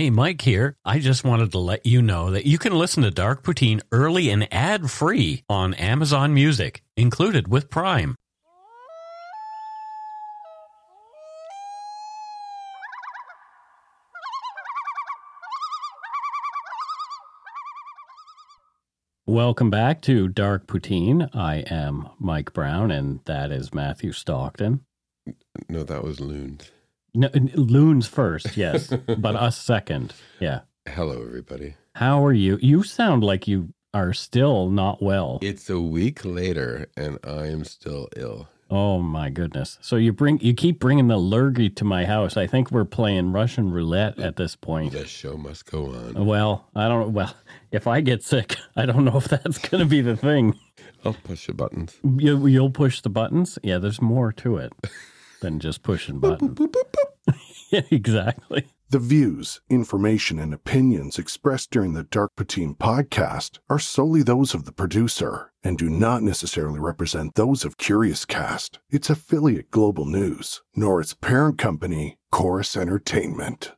Hey, Mike here. I just wanted to let you know that you can listen to Dark Poutine early and ad free on Amazon Music, included with Prime. Welcome back to Dark Poutine. I am Mike Brown, and that is Matthew Stockton. No, that was Loons. No, loons first, yes, but us second. Yeah. Hello, everybody. How are you? You sound like you are still not well. It's a week later, and I am still ill. Oh my goodness! So you bring you keep bringing the lurgy to my house. I think we're playing Russian roulette at this point. The show must go on. Well, I don't. Well, if I get sick, I don't know if that's going to be the thing. I'll push the buttons. You, you'll push the buttons. Yeah, there's more to it than just pushing buttons. yeah, exactly. The views, information, and opinions expressed during the Dark Poutine podcast are solely those of the producer and do not necessarily represent those of Curious Cast, its affiliate Global News, nor its parent company, Chorus Entertainment.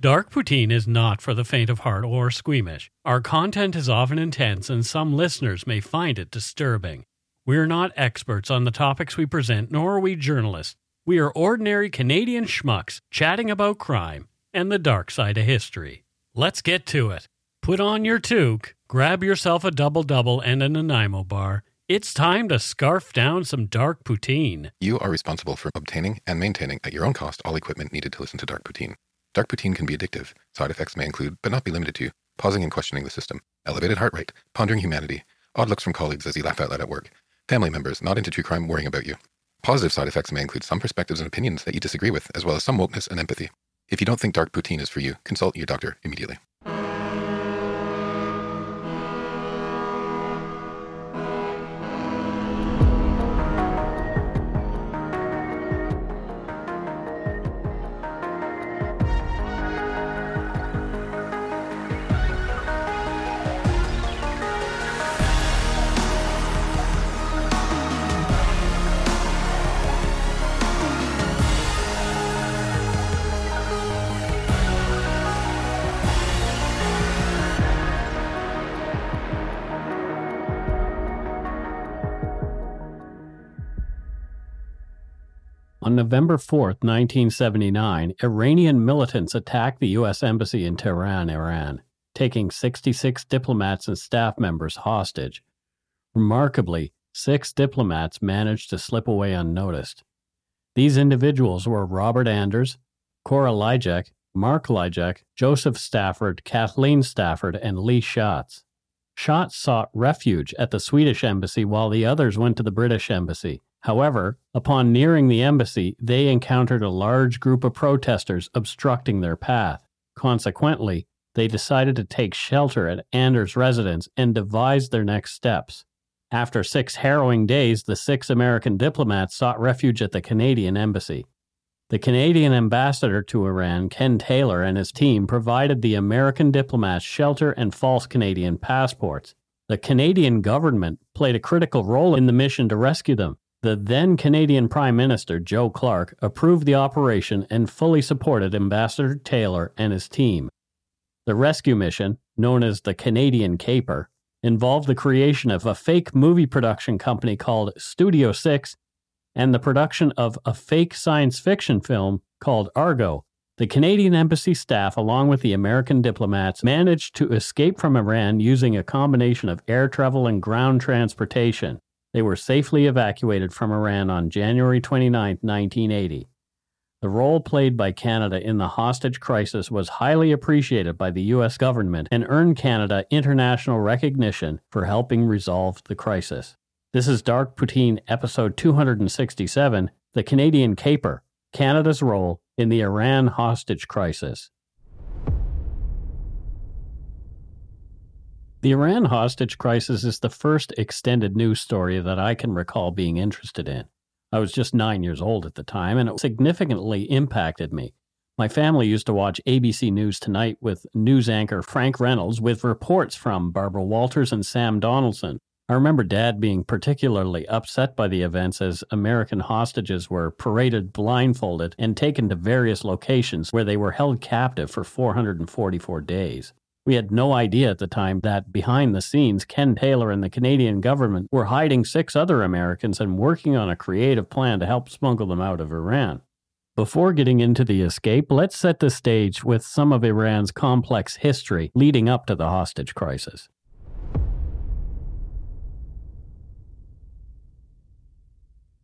Dark Poutine is not for the faint of heart or squeamish. Our content is often intense, and some listeners may find it disturbing. We are not experts on the topics we present, nor are we journalists. We are ordinary Canadian schmucks chatting about crime and the dark side of history. Let's get to it. Put on your toque, grab yourself a double double and a Nanaimo bar. It's time to scarf down some dark poutine. You are responsible for obtaining and maintaining at your own cost all equipment needed to listen to dark poutine. Dark poutine can be addictive. Side effects may include, but not be limited to, pausing and questioning the system, elevated heart rate, pondering humanity, odd looks from colleagues as you laugh out loud at work, family members not into true crime worrying about you, Positive side effects may include some perspectives and opinions that you disagree with, as well as some wokeness and empathy. If you don't think dark poutine is for you, consult your doctor immediately. November 4, 1979, Iranian militants attacked the U.S. Embassy in Tehran, Iran, taking 66 diplomats and staff members hostage. Remarkably, six diplomats managed to slip away unnoticed. These individuals were Robert Anders, Cora Lijek, Mark Lijek, Joseph Stafford, Kathleen Stafford, and Lee Schatz. Schatz sought refuge at the Swedish embassy while the others went to the British embassy. However, upon nearing the embassy, they encountered a large group of protesters obstructing their path. Consequently, they decided to take shelter at Anders' residence and devised their next steps. After six harrowing days, the six American diplomats sought refuge at the Canadian embassy. The Canadian ambassador to Iran, Ken Taylor, and his team provided the American diplomats shelter and false Canadian passports. The Canadian government played a critical role in the mission to rescue them. The then Canadian Prime Minister, Joe Clark, approved the operation and fully supported Ambassador Taylor and his team. The rescue mission, known as the Canadian Caper, involved the creation of a fake movie production company called Studio Six and the production of a fake science fiction film called Argo. The Canadian embassy staff, along with the American diplomats, managed to escape from Iran using a combination of air travel and ground transportation. They were safely evacuated from Iran on January 29, 1980. The role played by Canada in the hostage crisis was highly appreciated by the U.S. government and earned Canada international recognition for helping resolve the crisis. This is Dark Poutine, episode 267 The Canadian Caper Canada's Role in the Iran Hostage Crisis. The Iran hostage crisis is the first extended news story that I can recall being interested in. I was just nine years old at the time, and it significantly impacted me. My family used to watch ABC News Tonight with news anchor Frank Reynolds with reports from Barbara Walters and Sam Donaldson. I remember Dad being particularly upset by the events as American hostages were paraded blindfolded and taken to various locations where they were held captive for 444 days. We had no idea at the time that behind the scenes, Ken Taylor and the Canadian government were hiding six other Americans and working on a creative plan to help smuggle them out of Iran. Before getting into the escape, let's set the stage with some of Iran's complex history leading up to the hostage crisis.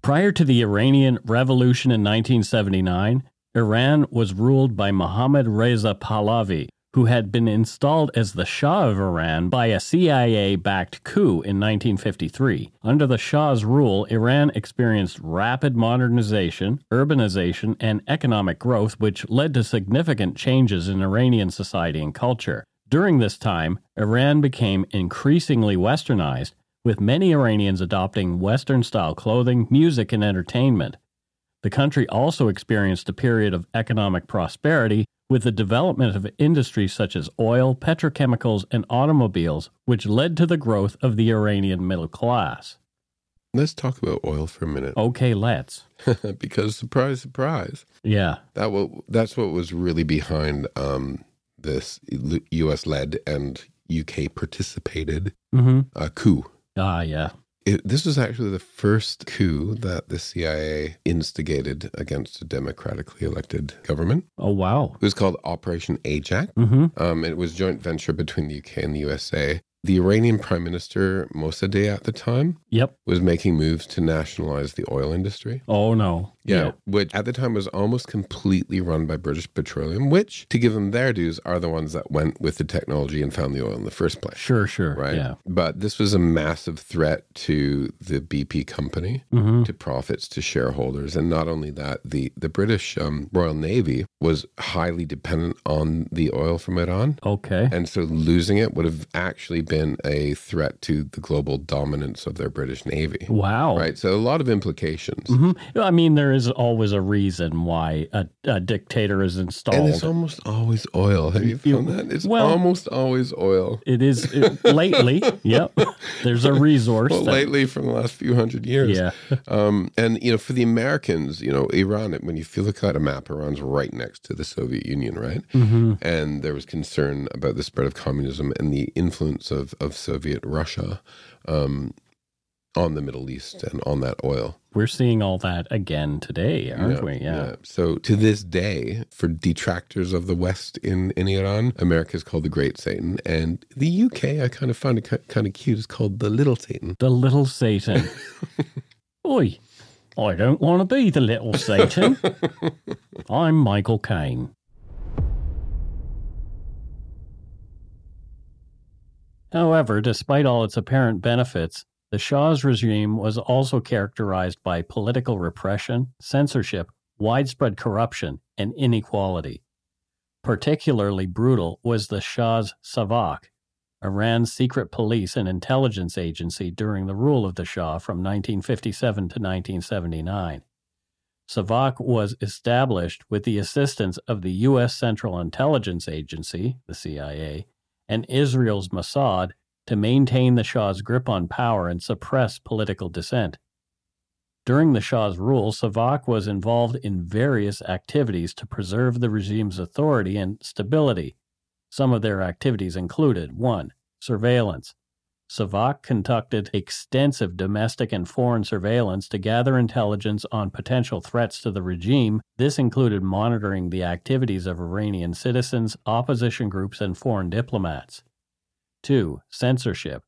Prior to the Iranian Revolution in 1979, Iran was ruled by Mohammad Reza Pahlavi, who had been installed as the Shah of Iran by a CIA backed coup in 1953. Under the Shah's rule, Iran experienced rapid modernization, urbanization, and economic growth, which led to significant changes in Iranian society and culture. During this time, Iran became increasingly westernized, with many Iranians adopting Western style clothing, music, and entertainment. The country also experienced a period of economic prosperity with the development of industries such as oil, petrochemicals, and automobiles, which led to the growth of the Iranian middle class. Let's talk about oil for a minute. Okay, let's. because surprise, surprise. Yeah. That will, that's what was really behind um, this U.S. led and UK participated mm-hmm. uh, coup. Ah, yeah. It, this was actually the first coup that the CIA instigated against a democratically elected government. Oh, wow. It was called Operation Ajax. Mm-hmm. Um, it was joint venture between the UK and the USA the Iranian Prime Minister Mossadegh at the time yep. was making moves to nationalize the oil industry. Oh no. Yeah, which at the time was almost completely run by British Petroleum, which, to give them their dues, are the ones that went with the technology and found the oil in the first place. Sure, sure. Right. Yeah. But this was a massive threat to the BP company, mm-hmm. to profits, to shareholders. And not only that, the, the British um, Royal Navy was highly dependent on the oil from Iran. Okay. And so losing it would have actually been a threat to the global dominance of their British Navy. Wow. Right. So a lot of implications. Mm-hmm. I mean, there is always a reason why a, a, dictator is installed. And it's almost always oil. Have you found that? It's well, almost always oil. It is it, lately. yep. There's a resource. Well, that, lately from the last few hundred years. Yeah. um, and, you know, for the Americans, you know, Iran, when you look at a map, Iran's right next to the Soviet Union, right? Mm-hmm. And there was concern about the spread of communism and the influence of, of Soviet Russia. Um, on the Middle East and on that oil. We're seeing all that again today, aren't yeah, we? Yeah. yeah. So to this day, for detractors of the West in, in Iran, America is called the Great Satan. And the UK, I kind of find it kind of cute, is called the Little Satan. The Little Satan. Oi, I don't want to be the Little Satan. I'm Michael Caine. However, despite all its apparent benefits, the Shah's regime was also characterized by political repression, censorship, widespread corruption, and inequality. Particularly brutal was the Shah's Savak, Iran's secret police and intelligence agency during the rule of the Shah from 1957 to 1979. Savak was established with the assistance of the U.S. Central Intelligence Agency, the CIA, and Israel's Mossad to maintain the Shah's grip on power and suppress political dissent. During the Shah's rule, Savak was involved in various activities to preserve the regime's authority and stability. Some of their activities included 1. Surveillance. Savak conducted extensive domestic and foreign surveillance to gather intelligence on potential threats to the regime. This included monitoring the activities of Iranian citizens, opposition groups, and foreign diplomats. 2. Censorship.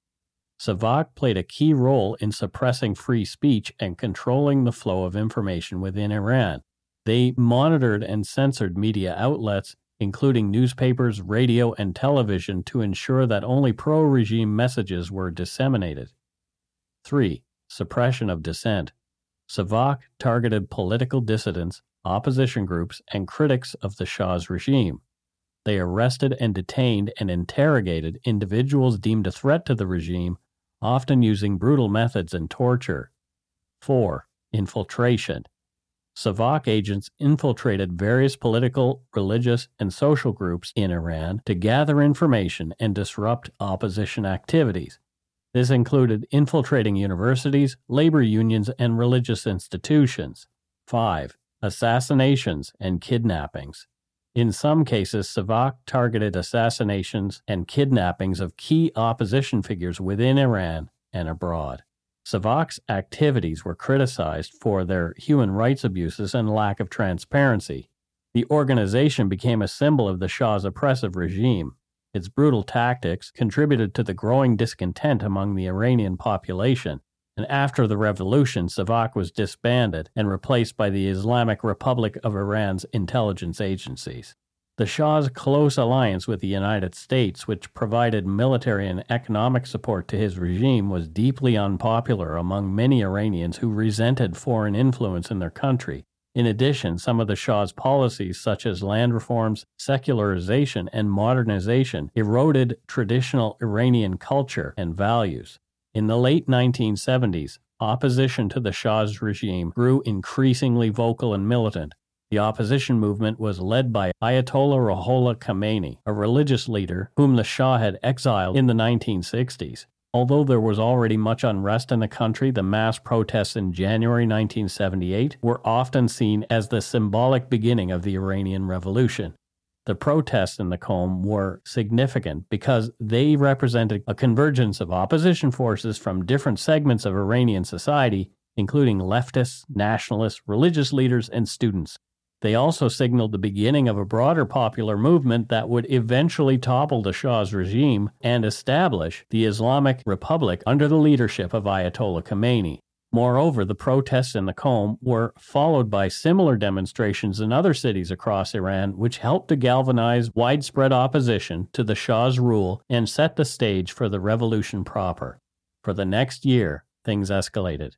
Savak played a key role in suppressing free speech and controlling the flow of information within Iran. They monitored and censored media outlets, including newspapers, radio, and television, to ensure that only pro regime messages were disseminated. 3. Suppression of dissent. Savak targeted political dissidents, opposition groups, and critics of the Shah's regime. They arrested and detained and interrogated individuals deemed a threat to the regime, often using brutal methods and torture. 4. Infiltration. Savak agents infiltrated various political, religious, and social groups in Iran to gather information and disrupt opposition activities. This included infiltrating universities, labor unions, and religious institutions. 5. Assassinations and kidnappings. In some cases, Savak targeted assassinations and kidnappings of key opposition figures within Iran and abroad. Savak's activities were criticized for their human rights abuses and lack of transparency. The organization became a symbol of the Shah's oppressive regime. Its brutal tactics contributed to the growing discontent among the Iranian population, and after the revolution, Savak was disbanded and replaced by the Islamic Republic of Iran's intelligence agencies. The Shah's close alliance with the United States, which provided military and economic support to his regime, was deeply unpopular among many Iranians who resented foreign influence in their country in addition, some of the Shah's policies, such as land reforms, secularization, and modernization, eroded traditional Iranian culture and values. In the late 1970s, opposition to the Shah's regime grew increasingly vocal and militant. The opposition movement was led by Ayatollah Ruhollah Khomeini, a religious leader whom the Shah had exiled in the 1960s. Although there was already much unrest in the country, the mass protests in January 1978 were often seen as the symbolic beginning of the Iranian Revolution. The protests in the Qom were significant because they represented a convergence of opposition forces from different segments of Iranian society, including leftists, nationalists, religious leaders, and students. They also signaled the beginning of a broader popular movement that would eventually topple the Shah's regime and establish the Islamic Republic under the leadership of Ayatollah Khomeini. Moreover, the protests in the Qom were followed by similar demonstrations in other cities across Iran, which helped to galvanize widespread opposition to the Shah's rule and set the stage for the revolution proper. For the next year, things escalated.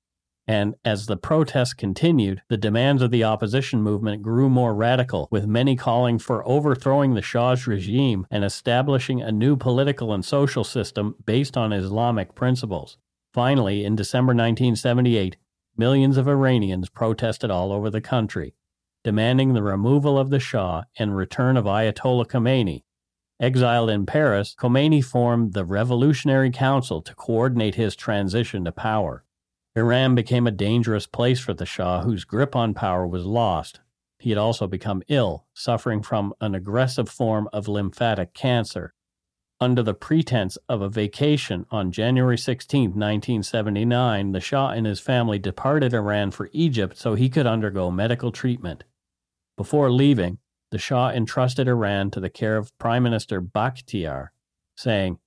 And as the protests continued, the demands of the opposition movement grew more radical, with many calling for overthrowing the Shah's regime and establishing a new political and social system based on Islamic principles. Finally, in December 1978, millions of Iranians protested all over the country, demanding the removal of the Shah and return of Ayatollah Khomeini. Exiled in Paris, Khomeini formed the Revolutionary Council to coordinate his transition to power. Iran became a dangerous place for the Shah, whose grip on power was lost. He had also become ill, suffering from an aggressive form of lymphatic cancer. Under the pretense of a vacation on January 16, 1979, the Shah and his family departed Iran for Egypt so he could undergo medical treatment. Before leaving, the Shah entrusted Iran to the care of Prime Minister Bakhtiar, saying,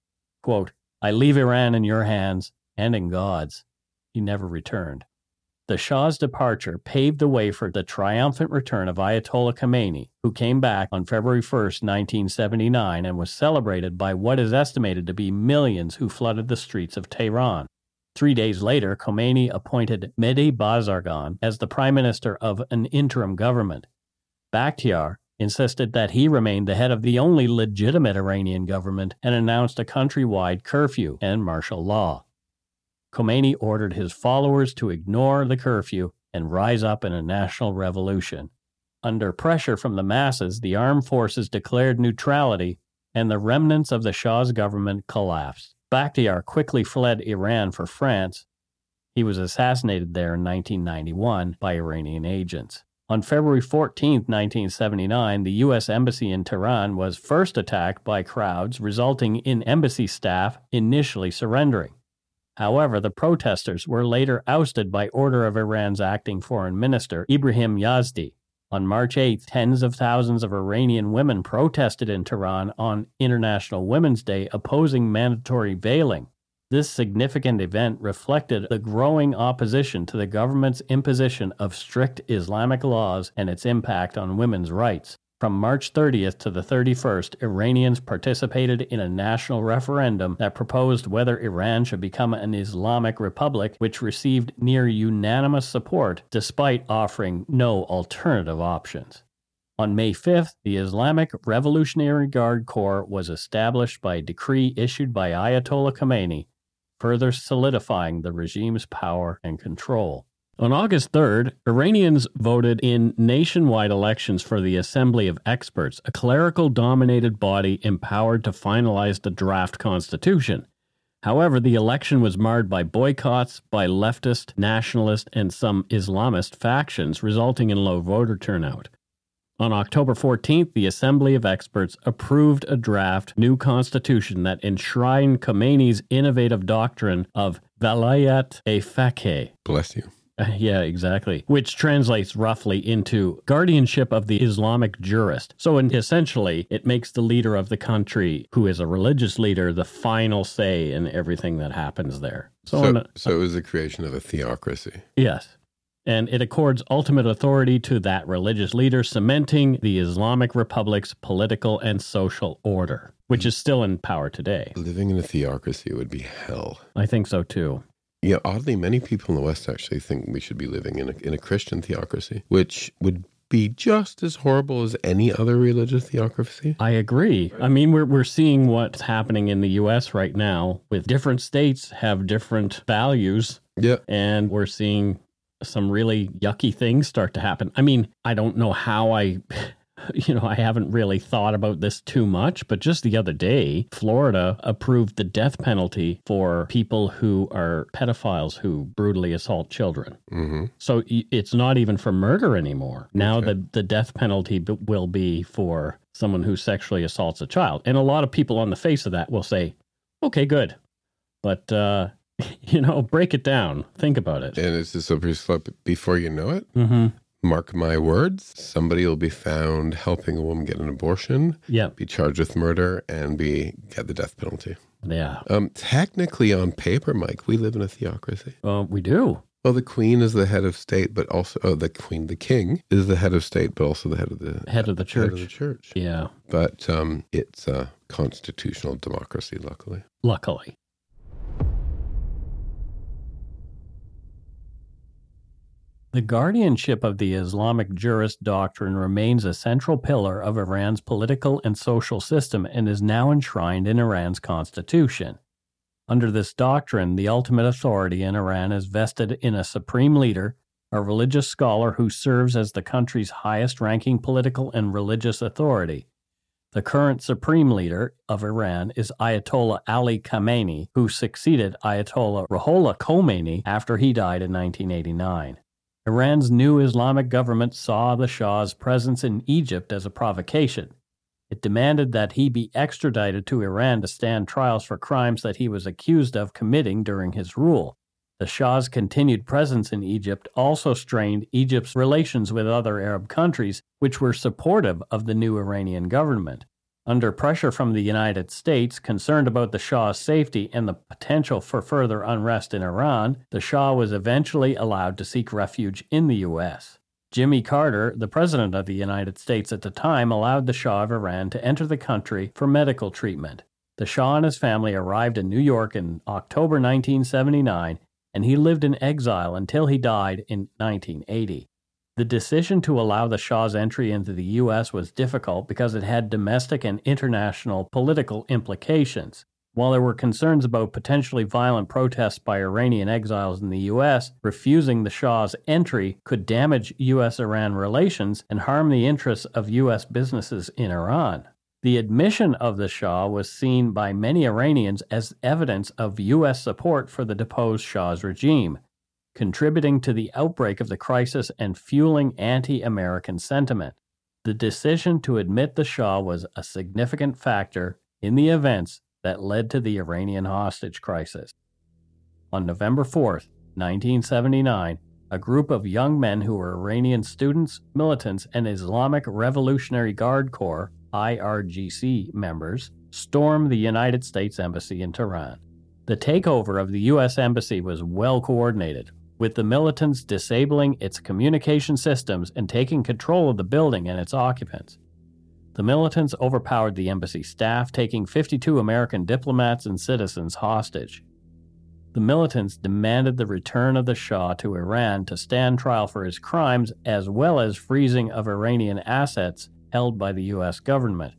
quote, I leave Iran in your hands and in God's he never returned. The Shah's departure paved the way for the triumphant return of Ayatollah Khomeini, who came back on February 1, 1979, and was celebrated by what is estimated to be millions who flooded the streets of Tehran. Three days later, Khomeini appointed Mehdi Bazargan as the prime minister of an interim government. Bakhtiar insisted that he remained the head of the only legitimate Iranian government and announced a countrywide curfew and martial law. Khomeini ordered his followers to ignore the curfew and rise up in a national revolution. Under pressure from the masses, the armed forces declared neutrality, and the remnants of the Shah's government collapsed. Bakhtiar quickly fled Iran for France. He was assassinated there in 1991 by Iranian agents. On February 14, 1979, the U.S. Embassy in Tehran was first attacked by crowds, resulting in embassy staff initially surrendering. However, the protesters were later ousted by order of Iran's acting foreign minister, Ibrahim Yazdi. On March 8, tens of thousands of Iranian women protested in Tehran on International Women's Day opposing mandatory veiling. This significant event reflected the growing opposition to the government's imposition of strict Islamic laws and its impact on women's rights. From March 30th to the 31st, Iranians participated in a national referendum that proposed whether Iran should become an Islamic republic, which received near unanimous support despite offering no alternative options. On May 5th, the Islamic Revolutionary Guard Corps was established by a decree issued by Ayatollah Khomeini, further solidifying the regime's power and control. On August 3rd, Iranians voted in nationwide elections for the Assembly of Experts, a clerical dominated body empowered to finalize the draft constitution. However, the election was marred by boycotts by leftist, nationalist, and some Islamist factions, resulting in low voter turnout. On October 14th, the Assembly of Experts approved a draft new constitution that enshrined Khomeini's innovative doctrine of Velayat e Faqih. Bless you. Yeah, exactly. Which translates roughly into guardianship of the Islamic jurist. So, in, essentially, it makes the leader of the country, who is a religious leader, the final say in everything that happens there. So, a- so it was the creation of a theocracy. Yes. And it accords ultimate authority to that religious leader, cementing the Islamic Republic's political and social order, which hmm. is still in power today. Living in a theocracy would be hell. I think so too. Yeah, oddly, many people in the West actually think we should be living in a, in a Christian theocracy, which would be just as horrible as any other religious theocracy. I agree. I mean, we're, we're seeing what's happening in the US right now with different states have different values, Yeah. and we're seeing some really yucky things start to happen. I mean, I don't know how I. You know, I haven't really thought about this too much, but just the other day, Florida approved the death penalty for people who are pedophiles who brutally assault children. hmm So it's not even for murder anymore. Now Okay. the, the death penalty b- will be for someone who sexually assaults a child. And a lot of people on the face of that will say, okay, good. But, uh, you know, break it down. Think about it. And it's just a. Before you know it, Mm-hmm. Mark my words, somebody will be found helping a woman get an abortion, Yeah. be charged with murder, and be get the death penalty. Yeah. Um, technically, on paper, Mike, we live in a theocracy. Well, we do. Well, the queen is the head of state, but also oh, the queen, the king is the head of state, but also the head of the Head of the church. head of the church. Yeah. But um, it's a constitutional democracy, luckily. Luckily. The guardianship of the Islamic jurist doctrine remains a central pillar of Iran's political and social system and is now enshrined in Iran's constitution. Under this doctrine, the ultimate authority in Iran is vested in a supreme leader, a religious scholar who serves as the country's highest ranking political and religious authority. The current supreme leader of Iran is Ayatollah Ali Khamenei, who succeeded Ayatollah Ruhollah Khomeini after he died in 1989. Iran's new Islamic government saw the Shah's presence in Egypt as a provocation. It demanded that he be extradited to Iran to stand trials for crimes that he was accused of committing during his rule. The Shah's continued presence in Egypt also strained Egypt's relations with other Arab countries, which were supportive of the new Iranian government. Under pressure from the United States, concerned about the Shah's safety and the potential for further unrest in Iran, the Shah was eventually allowed to seek refuge in the U.S. Jimmy Carter, the President of the United States at the time, allowed the Shah of Iran to enter the country for medical treatment. The Shah and his family arrived in New York in October 1979, and he lived in exile until he died in 1980. The decision to allow the Shah's entry into the U.S. was difficult because it had domestic and international political implications. While there were concerns about potentially violent protests by Iranian exiles in the U.S., refusing the Shah's entry could damage U.S. Iran relations and harm the interests of U.S. businesses in Iran. The admission of the Shah was seen by many Iranians as evidence of U.S. support for the deposed Shah's regime, contributing to the outbreak of the crisis and fueling anti American sentiment. The decision to admit the Shah was a significant factor in the events that led to the Iranian hostage crisis. On November 4th, 1979, a group of young men who were Iranian students, militants, and Islamic Revolutionary Guard Corps IRGC members stormed the United States Embassy in Tehran. The takeover of the U.S. Embassy was well coordinated, with the militants disabling its communication systems and taking control of the building and its occupants. The militants overpowered the embassy staff, taking 52 American diplomats and citizens hostage. The militants demanded the return of the Shah to Iran to stand trial for his crimes, as well as freezing of Iranian assets held by the U.S. government.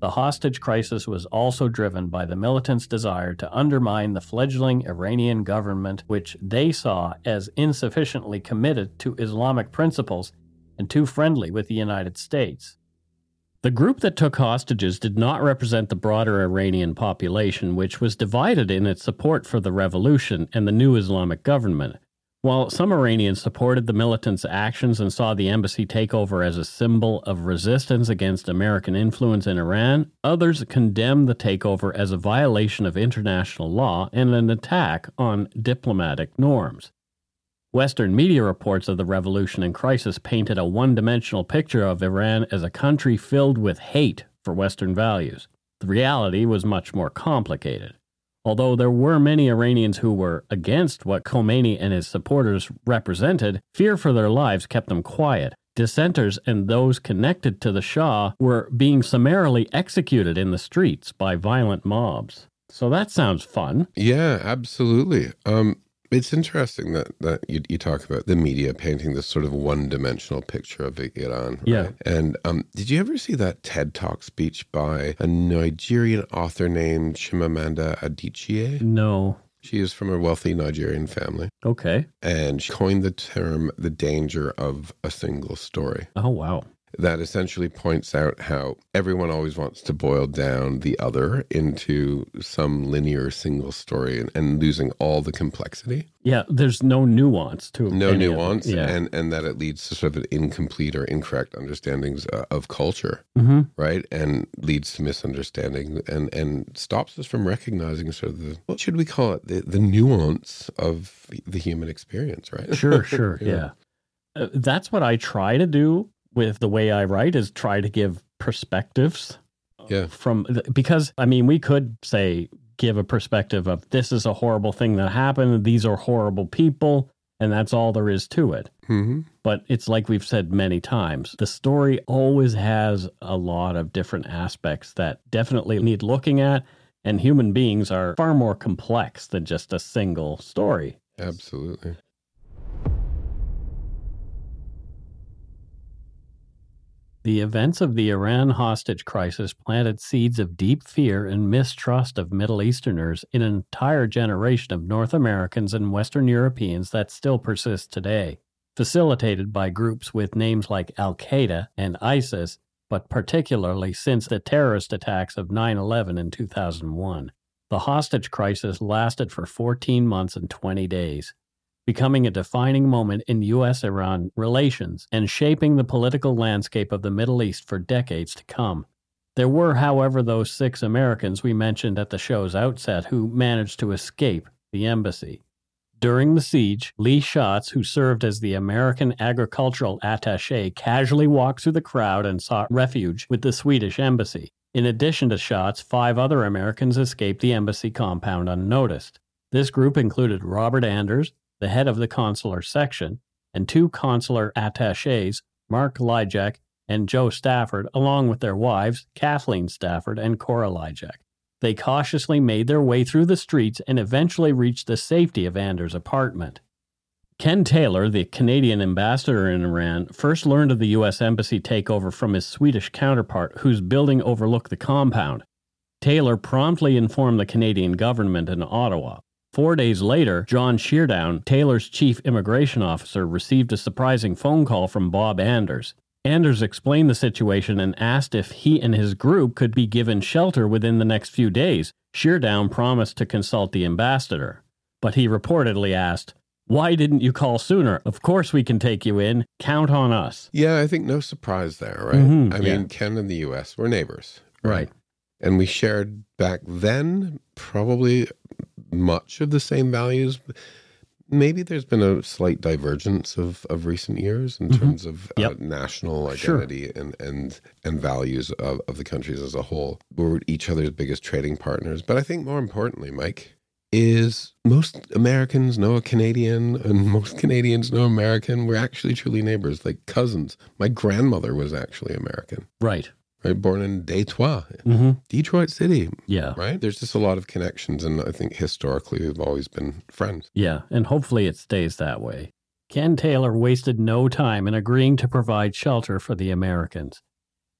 The hostage crisis was also driven by the militants' desire to undermine the fledgling Iranian government, which they saw as insufficiently committed to Islamic principles and too friendly with the United States. The group that took hostages did not represent the broader Iranian population, which was divided in its support for the revolution and the new Islamic government. While some Iranians supported the militants' actions and saw the embassy takeover as a symbol of resistance against American influence in Iran, others condemned the takeover as a violation of international law and an attack on diplomatic norms. Western media reports of the revolution and crisis painted a one dimensional picture of Iran as a country filled with hate for Western values. The reality was much more complicated. Although there were many Iranians who were against what Khomeini and his supporters represented, fear for their lives kept them quiet. Dissenters and those connected to the Shah were being summarily executed in the streets by violent mobs. So that sounds fun. Yeah, absolutely. Um, it's interesting that, that you, you talk about the media painting this sort of one dimensional picture of Iran. Right? Yeah. And um, did you ever see that TED Talk speech by a Nigerian author named Chimamanda Adichie? No. She is from a wealthy Nigerian family. Okay. And she coined the term the danger of a single story. Oh, wow that essentially points out how everyone always wants to boil down the other into some linear single story and, and losing all the complexity. Yeah, there's no nuance to no nuance, yeah. and and that it leads to sort of an incomplete or incorrect understandings uh, of culture, mm-hmm. right? And leads to misunderstanding and and stops us from recognizing sort of the what should we call it the the nuance of the human experience, right? Sure, sure, yeah. yeah. Uh, that's what I try to do with the way I write is try to give perspectives. Yeah. From because I mean we could say give a perspective of this is a horrible thing that happened. These are horrible people, and that's all there is to it. Mm-hmm. But it's like we've said many times the story always has a lot of different aspects that definitely need looking at. And human beings are far more complex than just a single story. Absolutely. The events of the Iran hostage crisis planted seeds of deep fear and mistrust of Middle Easterners in an entire generation of North Americans and Western Europeans that still persists today, facilitated by groups with names like Al Qaeda and ISIS, but particularly since the terrorist attacks of 9 11 in 2001. The hostage crisis lasted for 14 months and 20 days becoming a defining moment in U.S. Iran relations and shaping the political landscape of the Middle East for decades to come. There were, however, those six Americans we mentioned at the show's outset who managed to escape the embassy. During the siege, Lee Schatz, who served as the American agricultural attache, casually walked through the crowd and sought refuge with the Swedish embassy. In addition to Schatz, five other Americans escaped the embassy compound unnoticed. This group included Robert Anders, the head of the consular section, and two consular attaches, Mark Lijek and Joe Stafford, along with their wives, Kathleen Stafford and Cora Lijek. They cautiously made their way through the streets and eventually reached the safety of Anders' apartment. Ken Taylor, the Canadian ambassador in Iran, first learned of the U.S. Embassy takeover from his Swedish counterpart, whose building overlooked the compound. Taylor promptly informed the Canadian government in Ottawa. Four days later, John Sheardown, Taylor's chief immigration officer, received a surprising phone call from Bob Anders. Anders explained the situation and asked if he and his group could be given shelter within the next few days. Sheardown promised to consult the ambassador, but he reportedly asked, Why didn't you call sooner? Of course we can take you in. Count on us. Yeah, I think no surprise there, right? Mm-hmm, I yeah. mean, Ken and the US were neighbors. Right. And we shared back then probably much of the same values. Maybe there's been a slight divergence of, of recent years in Mhm. terms of Yep. uh, national Sure. identity and, and and values of, of the countries as a whole. We're each other's biggest trading partners. But I think more importantly, Mike, is most Americans know a Canadian and most Canadians know American. We're actually truly neighbors, like cousins. My grandmother was actually American, Right. Right? Born in Detroit, Mm-hmm. Detroit City, Yeah. right? There's just a lot of connections, and I think historically we've always been friends. Yeah, and hopefully it stays that way. Ken Taylor wasted no time in agreeing to provide shelter for the Americans.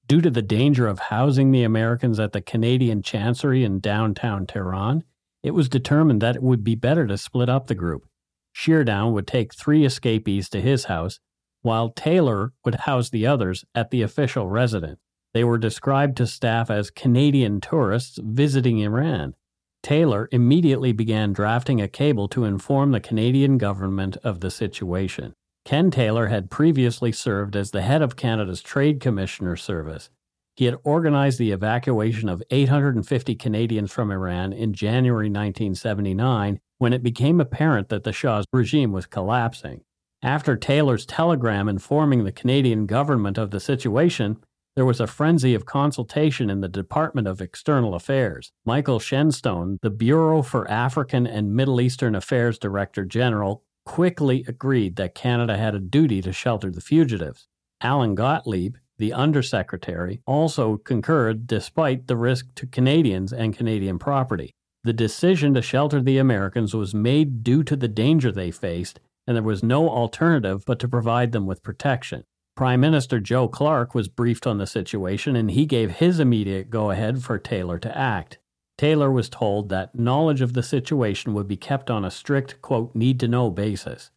Due to the danger of housing the Americans at the Canadian Chancery in downtown Tehran, it was determined that it would be better to split up the group. Sheardown would take three escapees to his house, while Taylor would house the others at the official residence. They were described to staff as Canadian tourists visiting Iran. Taylor immediately began drafting a cable to inform the Canadian government of the situation. Ken Taylor had previously served as the head of Canada's Trade Commissioner Service. He had organized the evacuation of 850 Canadians from Iran in January 1979 when it became apparent that the Shah's regime was collapsing. After Taylor's telegram informing the Canadian government of the situation, there was a frenzy of consultation in the Department of External Affairs. Michael Shenstone, the Bureau for African and Middle Eastern Affairs Director General, quickly agreed that Canada had a duty to shelter the fugitives. Allan Gotlieb, the Undersecretary, also concurred despite the risk to Canadians and Canadian property. The decision to shelter the Americans was made due to the danger they faced, and there was no alternative but to provide them with protection. Prime Minister Joe Clark was briefed on the situation and he gave his immediate go ahead for Taylor to act. Taylor was told that knowledge of the situation would be kept on a strict, quote, need to know basis.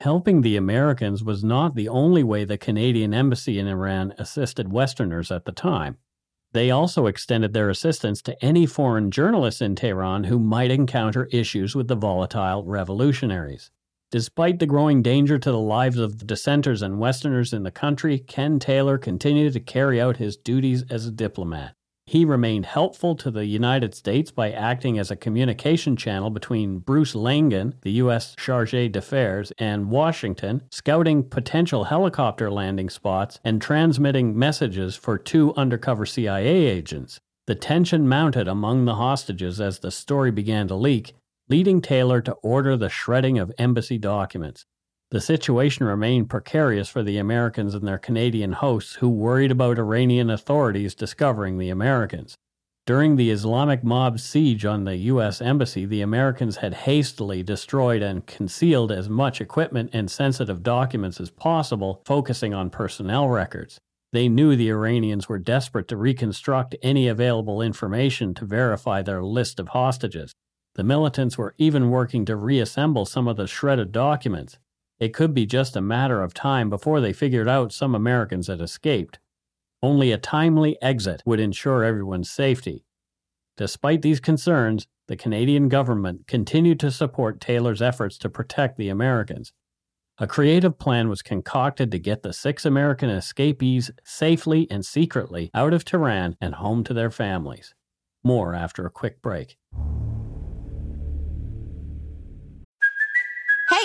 Helping the Americans was not the only way the Canadian embassy in Iran assisted Westerners at the time. They also extended their assistance to any foreign journalists in Tehran who might encounter issues with the volatile revolutionaries. Despite the growing danger to the lives of the dissenters and Westerners in the country, Ken Taylor continued to carry out his duties as a diplomat. He remained helpful to the United States by acting as a communication channel between Bruce Laingen, the U.S. Charge d'Affaires, and Washington, scouting potential helicopter landing spots and transmitting messages for two undercover CIA agents. The tension mounted among the hostages as the story began to leak, leading Taylor to order the shredding of embassy documents. The situation remained precarious for the Americans and their Canadian hosts who worried about Iranian authorities discovering the Americans. During the Islamic mob's siege on the U.S. Embassy, the Americans had hastily destroyed and concealed as much equipment and sensitive documents as possible, focusing on personnel records. They knew the Iranians were desperate to reconstruct any available information to verify their list of hostages. The militants were even working to reassemble some of the shredded documents. It could be just a matter of time before they figured out some Americans had escaped. Only a timely exit would ensure everyone's safety. Despite these concerns, the Canadian government continued to support Taylor's efforts to protect the Americans. A creative plan was concocted to get the six American escapees safely and secretly out of Tehran and home to their families. More after a quick break.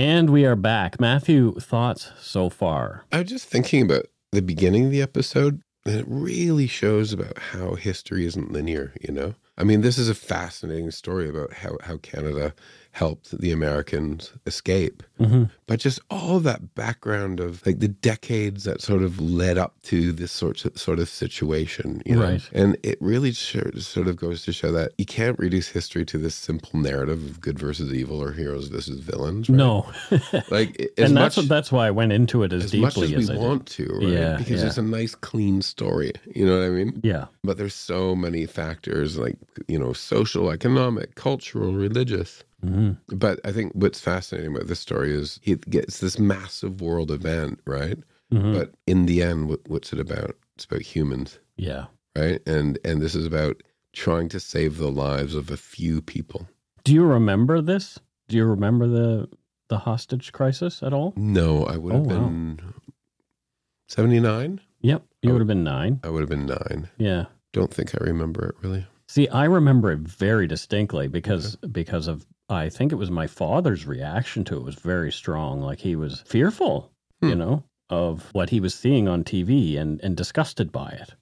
And we are back. Matthew, thoughts so far? I was just thinking about the beginning of the episode, and it really shows about how history isn't linear, you know? I mean, this is a fascinating story about how, how Canada helped the Americans escape. Mm-hmm. But just all that background of like the decades that sort of led up to this sort of, sort of situation, you know? Right. And it really sort of goes to show that you can't reduce history to this simple narrative of good versus evil or heroes versus villains. Right? No. Like, as and that's much, that's why I went into it as, as deeply much as we as I did. want to, right? Yeah, because yeah. it's a nice, clean story. You know what I mean? Yeah. But there's so many factors like, you know, social, economic, cultural, religious. Hmm But I think what's fascinating about this story is it gets this massive world event, right? hmm But in the end, what, what's it about? It's about humans, Yeah. right? And and this is about trying to save the lives of a few people. Do you remember this? Do you remember the the hostage crisis at all? No, I would Oh, have wow. been 79. Yep. You Oh. would have been nine. I would have been nine. Yeah. Don't think I remember it really. See, I remember it very distinctly because because of I think it was my father's reaction to it was very strong. Like he was fearful, you Hmm. know, of what he was seeing on TV and and disgusted by it.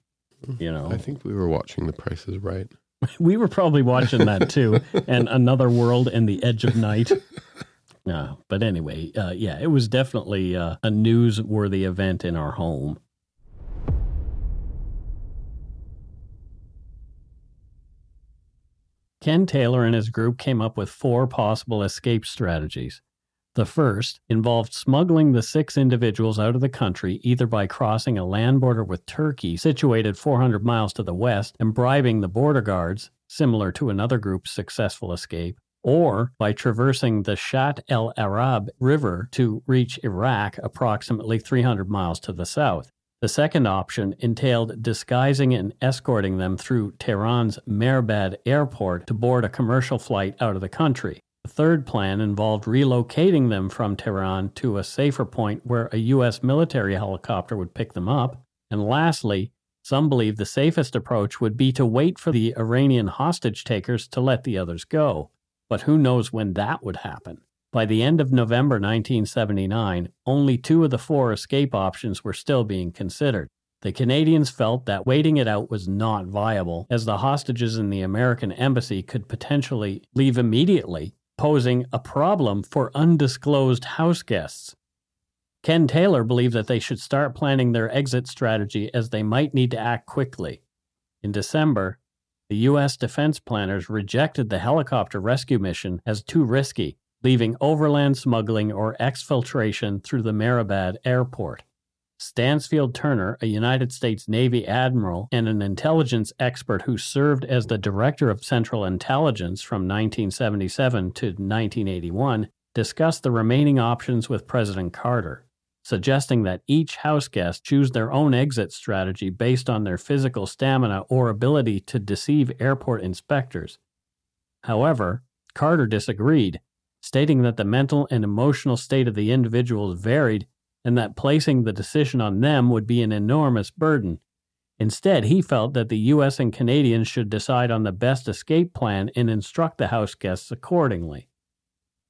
You know, I think we were watching The Price is Right. we were probably watching that too, and Another World and The Edge of Night. Uh, but anyway, uh, yeah, it was definitely uh, a newsworthy event in our home. Ken Taylor and his group came up with four possible escape strategies. The first involved smuggling the six individuals out of the country either by crossing a land border with Turkey, situated 400 miles to the west, and bribing the border guards, similar to another group's successful escape, or by traversing the Shat el Arab River to reach Iraq, approximately 300 miles to the south. The second option entailed disguising and escorting them through Tehran's Mehrabad airport to board a commercial flight out of the country. The third plan involved relocating them from Tehran to a safer point where a U.S. military helicopter would pick them up. And lastly, some believe the safest approach would be to wait for the Iranian hostage takers to let the others go. But who knows when that would happen? By the end of November 1979, only two of the four escape options were still being considered. The Canadians felt that waiting it out was not viable, as the hostages in the American embassy could potentially leave immediately, posing a problem for undisclosed house guests. Ken Taylor believed that they should start planning their exit strategy as they might need to act quickly. In December, the U.S. defense planners rejected the helicopter rescue mission as too risky leaving overland smuggling or exfiltration through the Mehrabad airport. Stansfield Turner, a United States Navy admiral and an intelligence expert who served as the director of Central Intelligence from 1977 to 1981, discussed the remaining options with President Carter, suggesting that each house guest choose their own exit strategy based on their physical stamina or ability to deceive airport inspectors. However, Carter disagreed stating that the mental and emotional state of the individuals varied and that placing the decision on them would be an enormous burden. Instead, he felt that the U.S. and Canadians should decide on the best escape plan and instruct the house guests accordingly.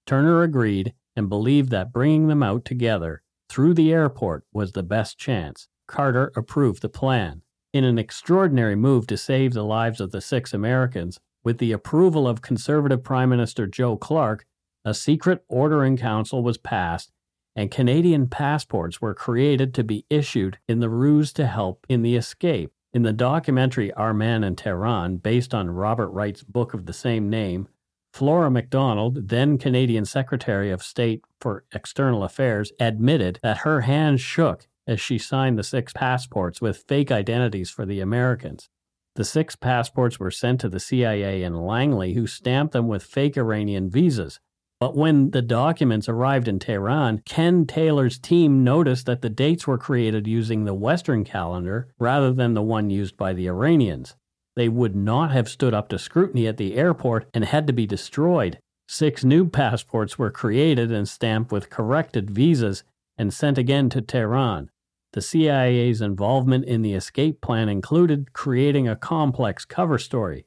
Turner agreed and believed that bringing them out together through the airport was the best chance. Carter approved the plan. In an extraordinary move to save the lives of the six Americans, with the approval of conservative Prime Minister Joe Clark, a secret order in council was passed, and Canadian passports were created to be issued in the ruse to help in the escape. In the documentary Our Man in Tehran, based on Robert Wright's book of the same name, Flora MacDonald, then Canadian Secretary of State for External Affairs, admitted that her hands shook as she signed the six passports with fake identities for the Americans. The six passports were sent to the CIA in Langley, who stamped them with fake Iranian visas. But when the documents arrived in Tehran, Ken Taylor's team noticed that the dates were created using the Western calendar rather than the one used by the Iranians. They would not have stood up to scrutiny at the airport and had to be destroyed. Six new passports were created and stamped with corrected visas and sent again to Tehran. The CIA's involvement in the escape plan included creating a complex cover story.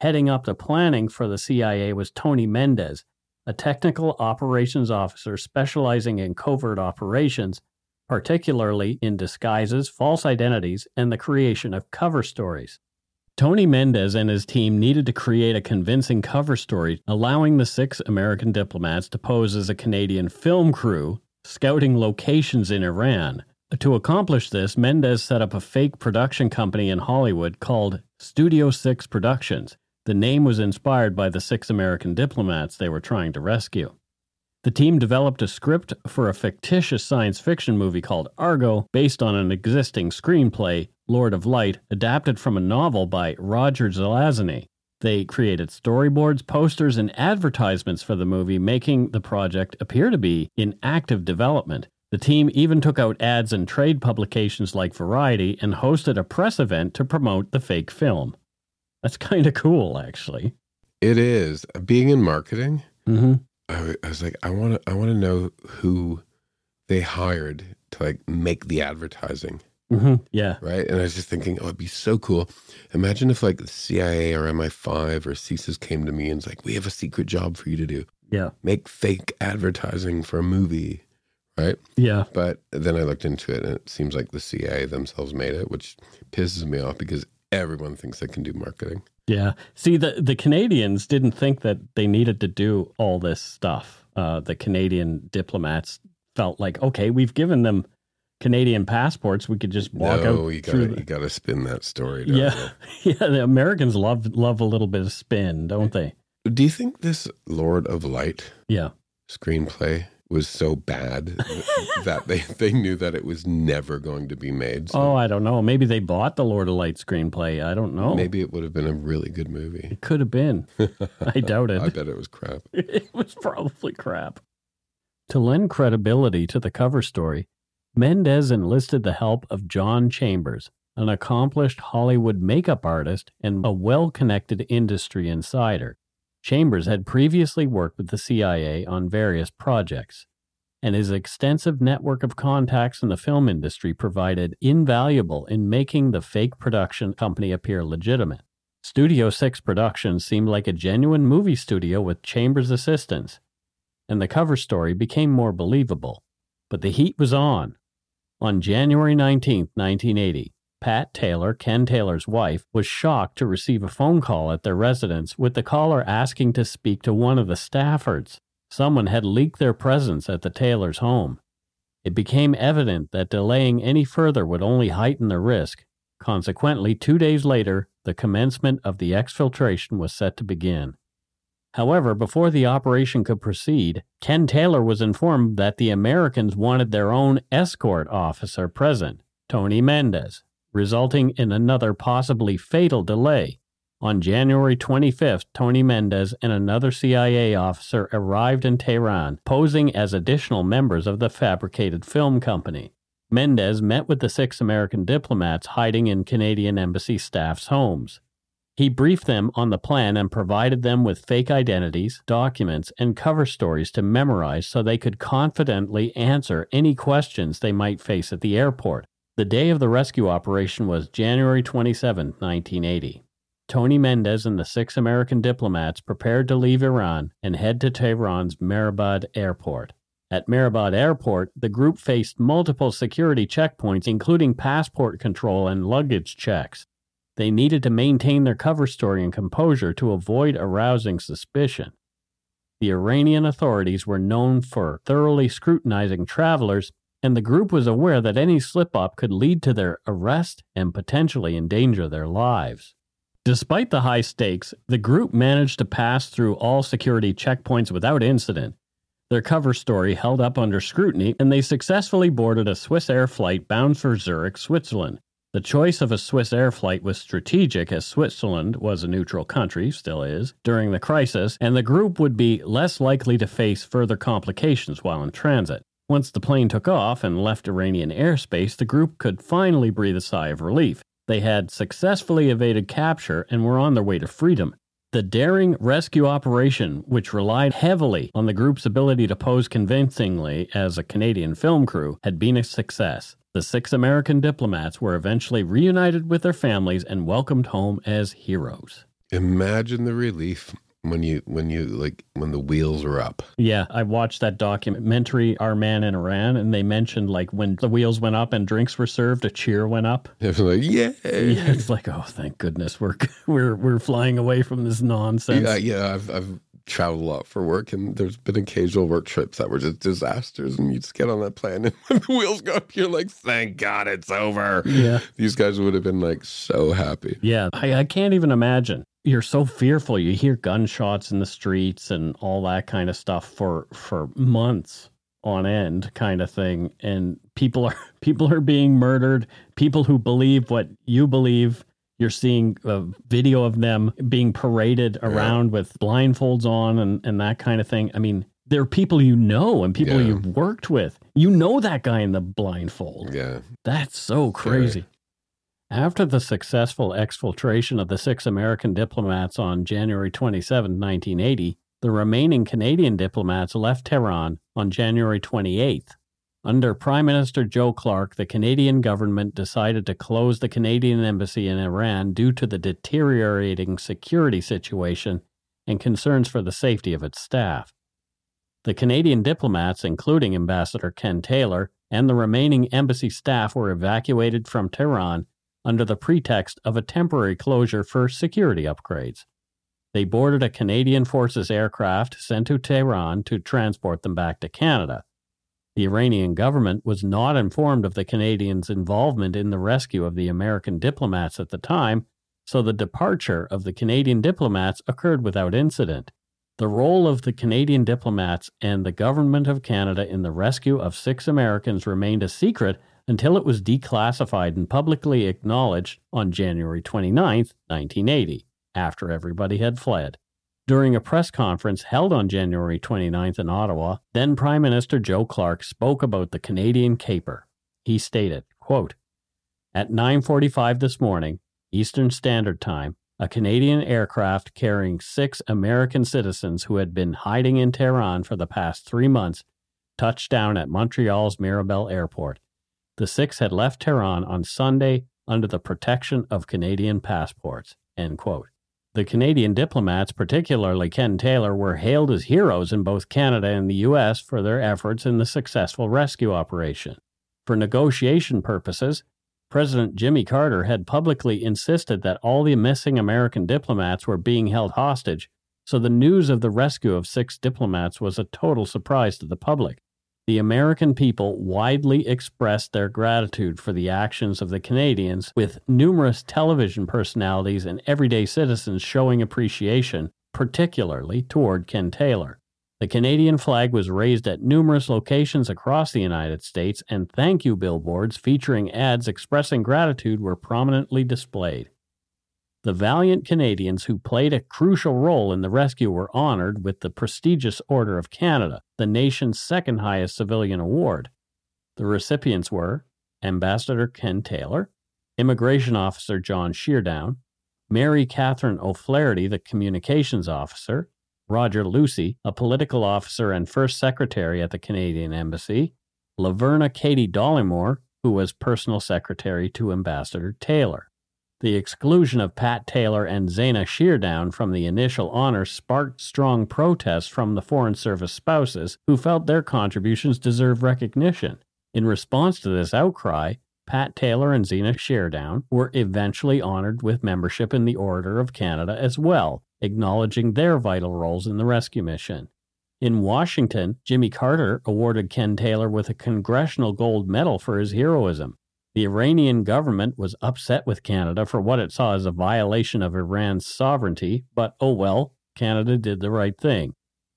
Heading up the planning for the CIA was Tony Mendez, a technical operations officer specializing in covert operations, particularly in disguises, false identities, and the creation of cover stories. Tony Mendez and his team needed to create a convincing cover story, allowing the six American diplomats to pose as a Canadian film crew scouting locations in Iran. To accomplish this, Mendez set up a fake production company in Hollywood called Studio Six Productions, the name was inspired by the six American diplomats they were trying to rescue. The team developed a script for a fictitious science fiction movie called Argo, based on an existing screenplay, Lord of Light, adapted from a novel by Roger Zelazny. They created storyboards, posters, and advertisements for the movie, making the project appear to be in active development. The team even took out ads in trade publications like Variety and hosted a press event to promote the fake film. That's kind of cool, actually. It is being in marketing. Mm-hmm. I, I was like, I want to, I want to know who they hired to like make the advertising. Mm-hmm. Yeah. Right. And I was just thinking, oh, it'd be so cool. Imagine if like the CIA or MI5 or CSIS came to me and was like, we have a secret job for you to do. Yeah. Make fake advertising for a movie. Right. Yeah. But then I looked into it and it seems like the CIA themselves made it, which pisses me off because everyone thinks they can do marketing. Yeah. See, the, the Canadians didn't think that they needed to do all this stuff. Uh, the Canadian diplomats felt like, okay, we've given them Canadian passports. We could just walk no, out you gotta the- you gotta spin that story. yeah, yeah. The Americans love love a little bit of spin, don't they? Do you think this Lord of Light Yeah. screenplay was so bad that they they knew that it was never going to be made? So Oh, I don't know. Maybe they bought the Lord of Light screenplay. I don't know. maybe it would have been a really good movie. it could have been. I doubt it. I bet it was crap. it was probably crap. To lend credibility to the cover story, Mendez enlisted the help of John Chambers, an accomplished Hollywood makeup artist and a well connected industry insider. Chambers had previously worked with the CIA on various projects, and his extensive network of contacts in the film industry provided invaluable in making the fake production company appear legitimate. Studio 6 Productions seemed like a genuine movie studio with Chambers' assistance, and the cover story became more believable. But the heat was on. On January 19, 1980, Pat Taylor, Ken Taylor's wife, was shocked to receive a phone call at their residence with the caller asking to speak to one of the Staffords. Someone had leaked their presence at the Taylors' home. It became evident that delaying any further would only heighten the risk. Consequently, two days later, the commencement of the exfiltration was set to begin. However, before the operation could proceed, Ken Taylor was informed that the Americans wanted their own escort officer present, Tony Mendez, resulting in another possibly fatal delay. On January 25th, Tony Mendez and another CIA officer arrived in Tehran, posing as additional members of the fabricated film company. Mendez met with the six American diplomats hiding in Canadian embassy staff's homes. He briefed them on the plan and provided them with fake identities, documents, and cover stories to memorize so they could confidently answer any questions they might face at the airport. The day of the rescue operation was January 27, 1980. Tony Mendez and the six American diplomats prepared to leave Iran and head to Tehran's Mehrabad airport. At Mehrabad airport, the group faced multiple security checkpoints, including passport control and luggage checks. They needed to maintain their cover story and composure to avoid arousing suspicion. The Iranian authorities were known for thoroughly scrutinizing travelers, and the group was aware that any slip up could lead to their arrest and potentially endanger their lives. Despite the high stakes, the group managed to pass through all security checkpoints without incident. Their cover story held up under scrutiny, and they successfully boarded a Swissair flight bound for Zurich, Switzerland. The choice of a Swissair flight was strategic as Switzerland was a neutral country, still is, during the crisis, and the group would be less likely to face further complications while in transit. Once the plane took off and left Iranian airspace, the group could finally breathe a sigh of relief. They had successfully evaded capture and were on their way to freedom. The daring rescue operation, which relied heavily on the group's ability to pose convincingly as a Canadian film crew, had been a success. The six American diplomats were eventually reunited with their families and welcomed home as heroes. Imagine the relief when you when you like when the wheels are up. Yeah, I watched that documentary, Our Man in Iran, and they mentioned like when the wheels went up and drinks were served, a cheer went up. It was like, yeah, Yeah, it's like, oh, thank goodness we're we're we're flying away from this nonsense. yeah, yeah. I've I've traveled a lot for work, and there's been occasional work trips that were just disasters, and you just get on that plane, and when the wheels go up, you're like, thank God it's over. Yeah. These guys would have been like so happy. Yeah, I, I can't even imagine. You're so fearful. You hear gunshots in the streets and all that kind of stuff for for months on end, kind of thing. And people are people are being murdered. People who believe what you believe. You're seeing a video of them being paraded around with blindfolds on and, and that kind of thing. I mean, they're people you know and people Yeah. you've worked with. You know that guy in the blindfold. Yeah, That's so crazy. After the successful exfiltration of the six American diplomats on January 27, 1980, the remaining Canadian diplomats left Tehran on January 28th. Under Prime Minister Joe Clark, the Canadian government decided to close the Canadian embassy in Iran due to the deteriorating security situation and concerns for the safety of its staff. The Canadian diplomats, including Ambassador Ken Taylor, and the remaining embassy staff were evacuated from Tehran under the pretext of a temporary closure for security upgrades. They boarded a Canadian Forces aircraft sent to Tehran to transport them back to Canada. The Iranian government was not informed of the Canadians' involvement in the rescue of the American diplomats at the time, so the departure of the Canadian diplomats occurred without incident. The role of the Canadian diplomats and the Government of Canada in the rescue of six Americans remained a secret until it was declassified and publicly acknowledged on January 29, 1980, after everybody had fled. During a press conference held on January 29th in Ottawa, then Prime Minister Joe Clark spoke about the Canadian caper. He stated, quote, At 9:45 this morning, Eastern Standard Time, a Canadian aircraft carrying six American citizens who had been hiding in Tehran for the past three months touched down at Montreal's Mirabel Airport. The six had left Tehran on Sunday under the protection of Canadian passports. The Canadian diplomats, particularly Ken Taylor, were hailed as heroes in both Canada and the U.S. for their efforts in the successful rescue operation. For negotiation purposes, President Jimmy Carter had publicly insisted that all the missing American diplomats were being held hostage, so the news of the rescue of six diplomats was a total surprise to the public. The American people widely expressed their gratitude for the actions of the Canadians, with numerous television personalities and everyday citizens showing appreciation, particularly toward Ken Taylor. The Canadian flag was raised at numerous locations across the United States, and thank you billboards featuring ads expressing gratitude were prominently displayed. The valiant Canadians who played a crucial role in the rescue were honored with the prestigious Order of Canada, the nation's second highest civilian award. The recipients were Ambassador Ken Taylor, Immigration Officer John Sheardown, Mary Catherine O'Flaherty, the Communications Officer, Roger Lucy, a political officer and first secretary at the Canadian Embassy, Laverna Katie Dollimore, who was personal secretary to Ambassador Taylor. The exclusion of Pat Taylor and Zena Sheardown from the initial honor sparked strong protests from the Foreign Service spouses who felt their contributions deserve recognition. In response to this outcry, Pat Taylor and Zena Sheardown were eventually honored with membership in the Order of Canada as well, acknowledging their vital roles in the rescue mission. In Washington, Jimmy Carter awarded Ken Taylor with a Congressional Gold Medal for his heroism. The Iranian government was upset with Canada for what it saw as a violation of Iran's sovereignty, but oh well, Canada did the right thing.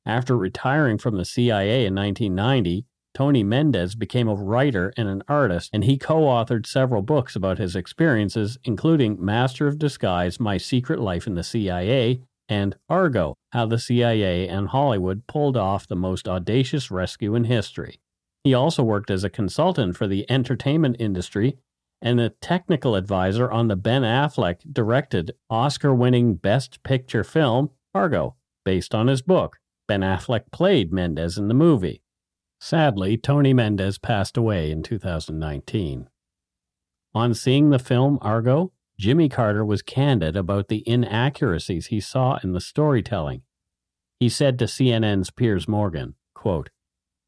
After retiring from the CIA in 1990, Tony Mendez became a writer and an artist, and he co authored several books about his experiences, including Master of Disguise My Secret Life in the CIA and Argo How the CIA and Hollywood Pulled Off the Most Audacious Rescue in History. He also worked as a consultant for the entertainment industry and a technical advisor on the Ben Affleck directed Oscar winning Best Picture film Argo, based on his book. Ben Affleck played Mendez in the movie. Sadly, Tony Mendez passed away in 2019. On seeing the film Argo, Jimmy Carter was candid about the inaccuracies he saw in the storytelling. He said to CNN's Piers Morgan, quote,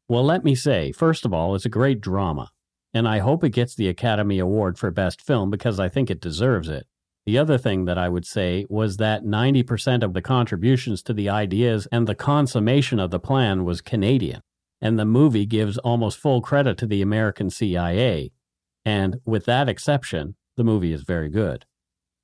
Well, let me say, first of all, it's a great drama, and I hope it gets the Academy Award for Best Film because I think it deserves it. The other thing that I would say was that 90% of the contributions to the ideas and the consummation of the plan was Canadian, and the movie gives almost full credit to the American CIA. And with that exception, the movie is very good.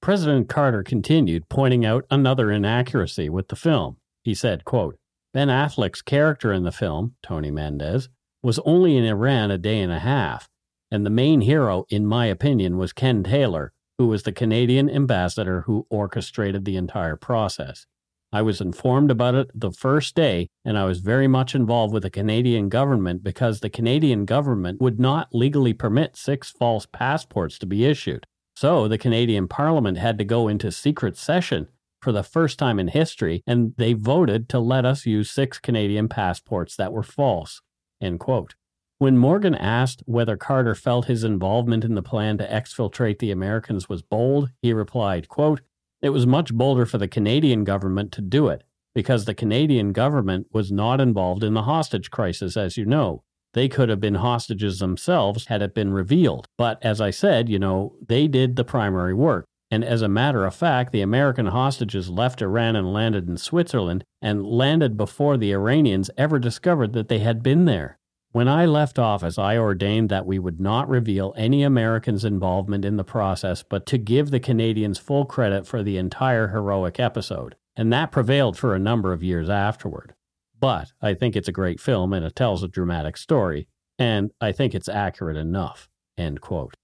President Carter continued, pointing out another inaccuracy with the film. He said, quote, Ben Affleck's character in the film, Tony Mendez, was only in Iran a day and a half, and the main hero, in my opinion, was Ken Taylor, who was the Canadian ambassador who orchestrated the entire process. I was informed about it the first day, and I was very much involved with the Canadian government because the Canadian government would not legally permit six false passports to be issued. So the Canadian Parliament had to go into secret session for the first time in history, and they voted to let us use six Canadian passports that were false. End quote. When Morgan asked whether Carter felt his involvement in the plan to exfiltrate the Americans was bold, he replied, quote, it was much bolder for the Canadian government to do it because the Canadian government was not involved in the hostage crisis, as you know. They could have been hostages themselves had it been revealed. But as I said, you know, they did the primary work. And as a matter of fact, the American hostages left Iran and landed in Switzerland and landed before the Iranians ever discovered that they had been there. When I left office, I ordained that we would not reveal any Americans' involvement in the process, but to give the Canadians full credit for the entire heroic episode. And that prevailed for a number of years afterward. But I think it's a great film and it tells a dramatic story, and I think it's accurate enough. End quote.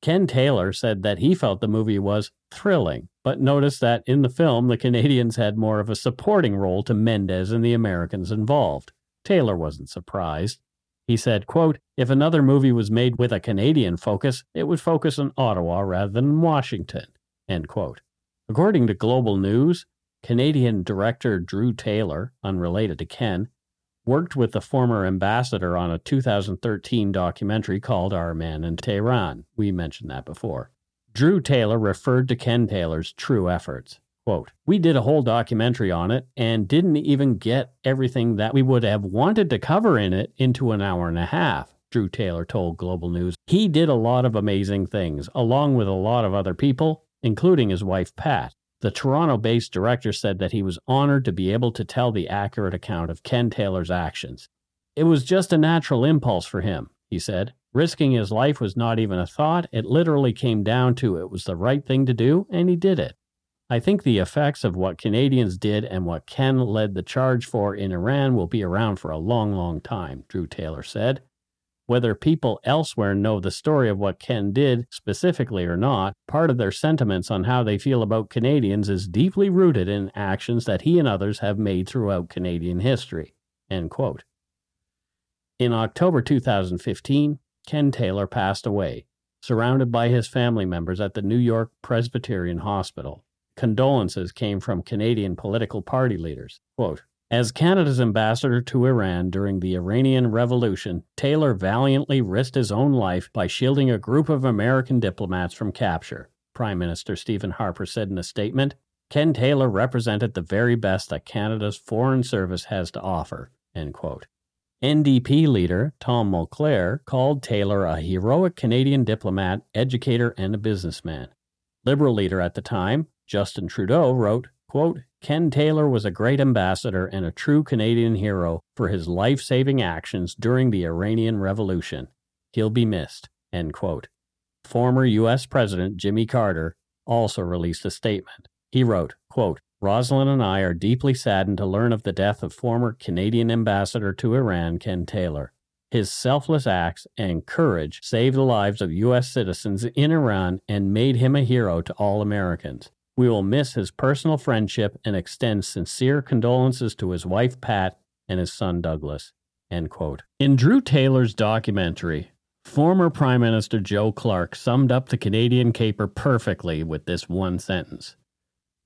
Ken Taylor said that he felt the movie was thrilling, but noticed that in the film, the Canadians had more of a supporting role to Mendez and the Americans involved. Taylor wasn't surprised. He said, quote, If another movie was made with a Canadian focus, it would focus on Ottawa rather than Washington. End quote. According to Global News, Canadian director Drew Taylor, unrelated to Ken, worked with the former ambassador on a 2013 documentary called Our Man in Tehran. We mentioned that before. Drew Taylor referred to Ken Taylor's true efforts. Quote, We did a whole documentary on it and didn't even get everything that we would have wanted to cover in it into an hour and a half, Drew Taylor told Global News. He did a lot of amazing things, along with a lot of other people, including his wife Pat. The Toronto based director said that he was honored to be able to tell the accurate account of Ken Taylor's actions. It was just a natural impulse for him, he said. Risking his life was not even a thought. It literally came down to it was the right thing to do, and he did it. I think the effects of what Canadians did and what Ken led the charge for in Iran will be around for a long, long time, Drew Taylor said. Whether people elsewhere know the story of what Ken did specifically or not, part of their sentiments on how they feel about Canadians is deeply rooted in actions that he and others have made throughout Canadian history. In October 2015, Ken Taylor passed away, surrounded by his family members at the New York Presbyterian Hospital. Condolences came from Canadian political party leaders. Quote, as Canada's ambassador to Iran during the Iranian Revolution, Taylor valiantly risked his own life by shielding a group of American diplomats from capture, Prime Minister Stephen Harper said in a statement. Ken Taylor represented the very best that Canada's Foreign Service has to offer. NDP leader Tom Mulcair called Taylor a heroic Canadian diplomat, educator, and a businessman. Liberal leader at the time, Justin Trudeau, wrote, quote, Ken Taylor was a great ambassador and a true Canadian hero for his life saving actions during the Iranian Revolution. He'll be missed. End quote. Former U.S. President Jimmy Carter also released a statement. He wrote, quote, Rosalynn and I are deeply saddened to learn of the death of former Canadian ambassador to Iran, Ken Taylor. His selfless acts and courage saved the lives of U.S. citizens in Iran and made him a hero to all Americans. We will miss his personal friendship and extend sincere condolences to his wife, Pat, and his son, Douglas. End quote. In Drew Taylor's documentary, former Prime Minister Joe Clark summed up the Canadian caper perfectly with this one sentence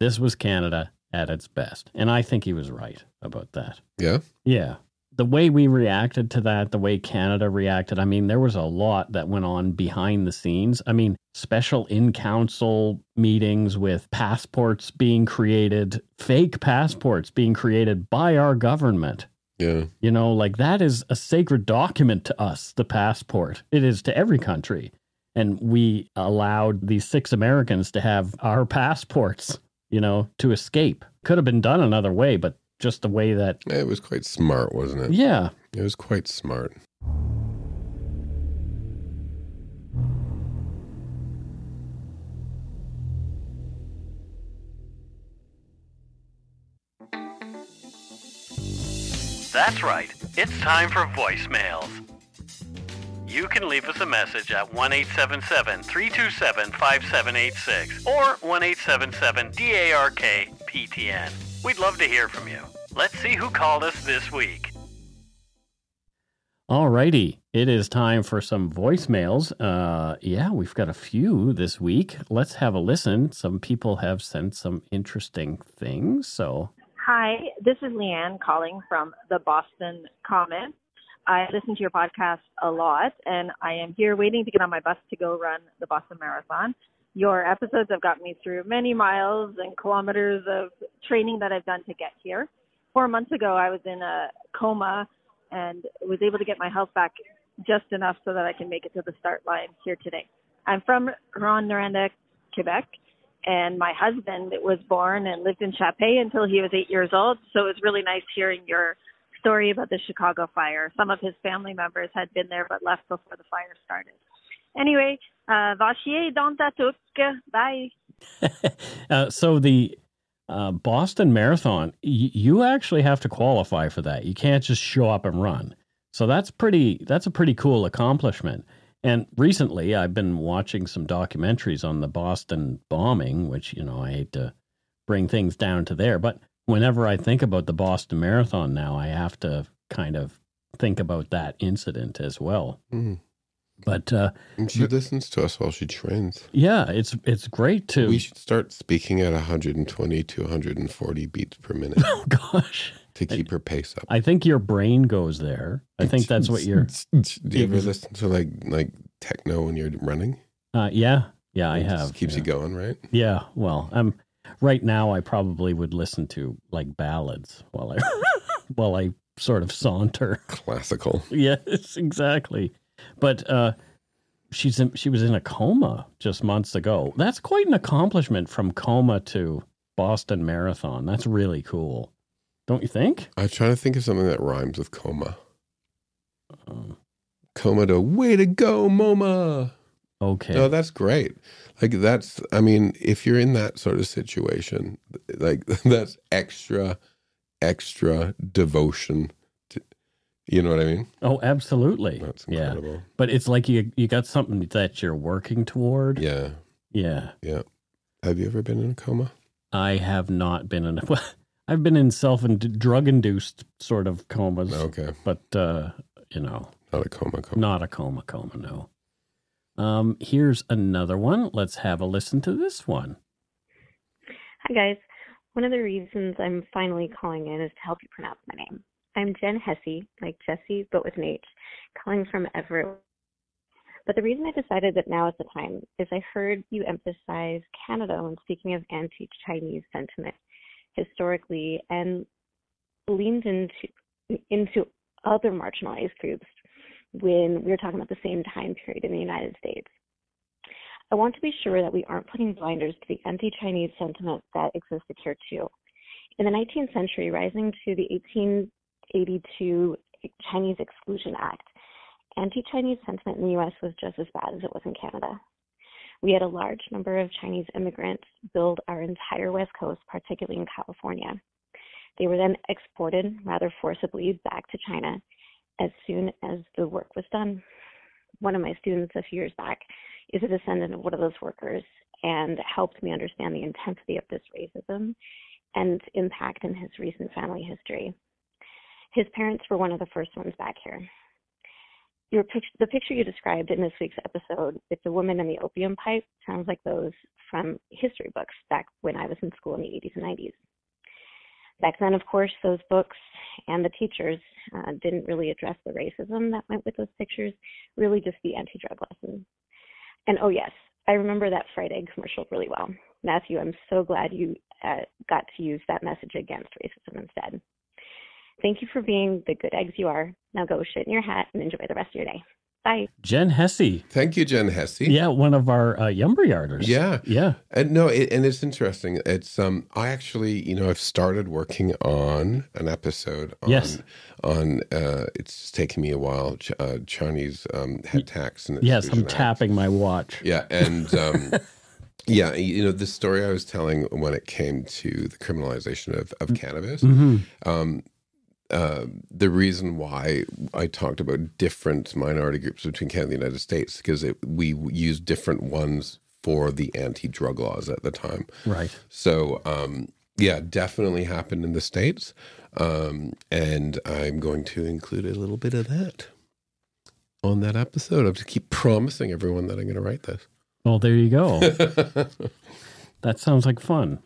This was Canada at its best. And I think he was right about that. Yeah. Yeah the way we reacted to that, the way Canada reacted, I mean, there was a lot that went on behind the scenes. I mean, special in council meetings with passports being created, fake passports being created by our government. Yeah. You know, like that is a sacred document to us, the passport. It is to every country. And we allowed these six Americans to have our passports, you know, to escape. Could have been done another way, but just the way that it was quite smart, wasn't it? Yeah, it was quite smart. That's right. It's time for voicemails. You can leave us a message at 1 877 327 5786 or 1 877 DARK PTN. We'd love to hear from you. Let's see who called us this week. Alrighty, it is time for some voicemails. Uh, yeah, we've got a few this week. Let's have a listen. Some people have sent some interesting things. So, hi, this is Leanne calling from the Boston Common. I listen to your podcast a lot, and I am here waiting to get on my bus to go run the Boston Marathon your episodes have got me through many miles and kilometers of training that I've done to get here. Four months ago, I was in a coma and was able to get my health back just enough so that I can make it to the start line here today. I'm from Rouyn-Noranda, Quebec, and my husband was born and lived in Chapais until he was eight years old. So it was really nice hearing your story about the Chicago fire. Some of his family members had been there but left before the fire started. Anyway, uh, vachier dans ta Bye. uh, so the uh, Boston Marathon, y- you actually have to qualify for that. You can't just show up and run. So that's pretty. That's a pretty cool accomplishment. And recently, I've been watching some documentaries on the Boston bombing, which you know I hate to bring things down to there, but whenever I think about the Boston Marathon now, I have to kind of think about that incident as well. Mm. But uh, And she listens to us while she trains. yeah, it's it's great to. We should start speaking at 120 to 140 beats per minute oh gosh, to keep her pace up. I think your brain goes there. I think that's what you're. Do you ever listen to like like techno when you're running? Uh, yeah, yeah, I It just have. keeps yeah. you going, right? Yeah, well, I'm right now. I probably would listen to like ballads while I while I sort of saunter. Classical. yes, exactly. But uh, she's in, she was in a coma just months ago. That's quite an accomplishment from coma to Boston Marathon. That's really cool, don't you think? I'm trying to think of something that rhymes with coma. Um, Coma to way to go, MoMA. okay. No, that's great. Like that's I mean, if you're in that sort of situation, like that's extra extra devotion to you know what I mean? oh, absolutely. That's yeah, incredible. but it's like you you got something that you're working toward. Yeah. Yeah. Yeah. Have you ever been in a coma? I have not been in. Well, I've been in self and drug induced sort of comas, Okay. but uh, you know, Not a coma coma. not a coma coma. No. Um, here's another one. Let's have a listen to this one. Hi, guys. One of the reasons I'm finally calling in is to help you pronounce my name. I'm Jen Hesse, like Jesse, but with an H, calling from Everett. But the reason I decided that now is the time is I heard you emphasize Canada when speaking of anti Chinese sentiment historically and leaned into into other marginalized groups when we're talking about the same time period in the United States. I want to be sure that we aren't putting blinders to the anti Chinese sentiment that existed here too. In the 19th century, rising to the 1882 Chinese Exclusion Act, anti Chinese sentiment in the US was just as bad as it was in Canada. We had a large number of Chinese immigrants build our entire West Coast, particularly in California. They were then exported rather forcibly back to China as soon as the work was done. One of my students a few years back is a descendant of one of those workers and helped me understand the intensity of this racism and impact in his recent family history. His parents were one of the first ones back here. Your pic- the picture you described in this week's episode, it's a woman in the opium pipe, sounds like those from history books back when I was in school in the 80s and 90s. Back then, of course, those books and the teachers uh, didn't really address the racism that went with those pictures, really just the anti drug lesson. And oh, yes, I remember that fried egg commercial really well. Matthew, I'm so glad you uh, got to use that message against racism instead. Thank you for being the good eggs you are. Now go shit in your hat and enjoy the rest of your day. Bye. Jen Hesse. Thank you, Jen Hesse. Yeah, one of our uh, Yumber Yarders. Yeah. Yeah. And no, it, and it's interesting. It's um, I actually, you know, I've started working on an episode on Yes. on. Uh, it's taken me a while. Ch- uh, Chinese um, head tax and Yes, I'm Exclusion Act. tapping my watch. Yeah, and um, yeah, you know the story I was telling when it came to the criminalization of, of cannabis. hmm Um, uh, the reason why I talked about different minority groups between Canada and the United States because it, we used different ones for the anti-drug laws at the time. Right. So um, yeah, definitely happened in the states, um, and I'm going to include a little bit of that on that episode. I have to keep promising everyone that I'm going to write this. Well, there you go. that sounds like fun.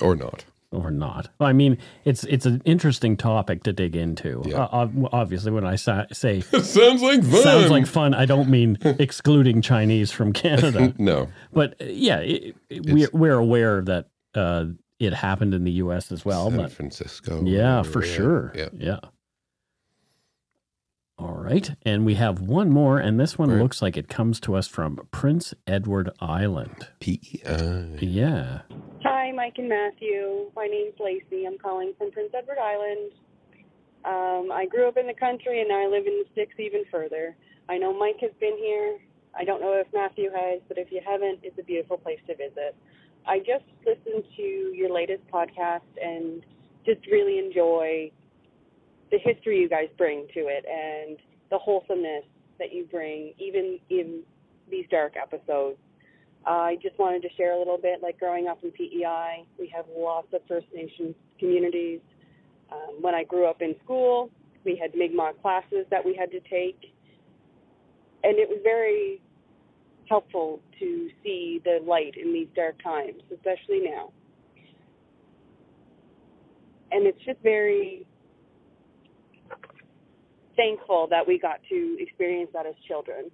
or not. Or not. I mean, it's it's an interesting topic to dig into. Yeah. Uh, obviously, when I sa- say sounds like fun. sounds like fun, I don't mean excluding Chinese from Canada, no. but uh, yeah, it, it- we're we're aware that uh, it happened in the U.S. as well. In San but Francisco. yeah, or- for sure. Yeah. yeah. All right. And we have one more, and this one Right. looks like it comes to us from Prince Edward Island. PEI. Yeah. Hi, Mike and Matthew. My name's Lacey. I'm calling from Prince Edward Island. Um, I grew up in the country and now I live in the sticks even further. I know Mike has been here. I don't know if Matthew has, but if you haven't, it's a beautiful place to visit. I just listened to your latest podcast and just really enjoy the history you guys bring to it and the wholesomeness that you bring, even in these dark episodes. I just wanted to share a little bit. Like growing up in PEI, we have lots of First Nations communities. Um, when I grew up in school, we had Mi'kmaq classes that we had to take, and it was very helpful to see the light in these dark times, especially now. And it's just very thankful that we got to experience that as children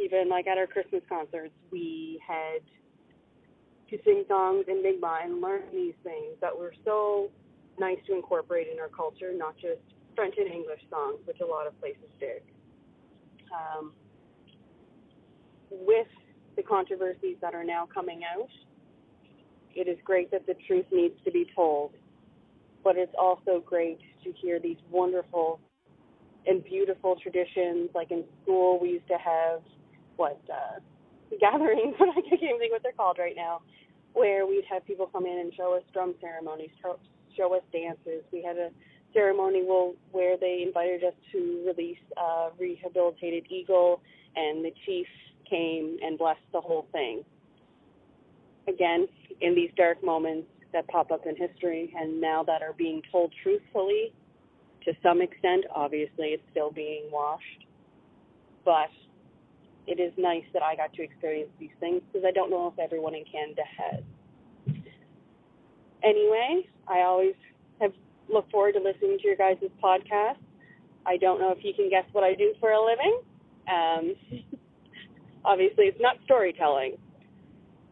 even like at our Christmas concerts, we had to sing songs in Mi'kmaq and learn these things that were so nice to incorporate in our culture, not just French and English songs, which a lot of places did. Um, with the controversies that are now coming out, it is great that the truth needs to be told, but it's also great to hear these wonderful and beautiful traditions. Like in school, we used to have what uh, gatherings, but I can't even think what they're called right now, where we'd have people come in and show us drum ceremonies, show, us dances. We had a ceremony where they invited us to release a rehabilitated eagle, and the chief came and blessed the whole thing. Again, in these dark moments that pop up in history, and now that are being told truthfully, to some extent, obviously it's still being washed, but it is nice that I got to experience these things because I don't know if everyone in Canada has. Anyway, I always have looked forward to listening to your guys' podcast. I don't know if you can guess what I do for a living. Um, obviously, it's not storytelling.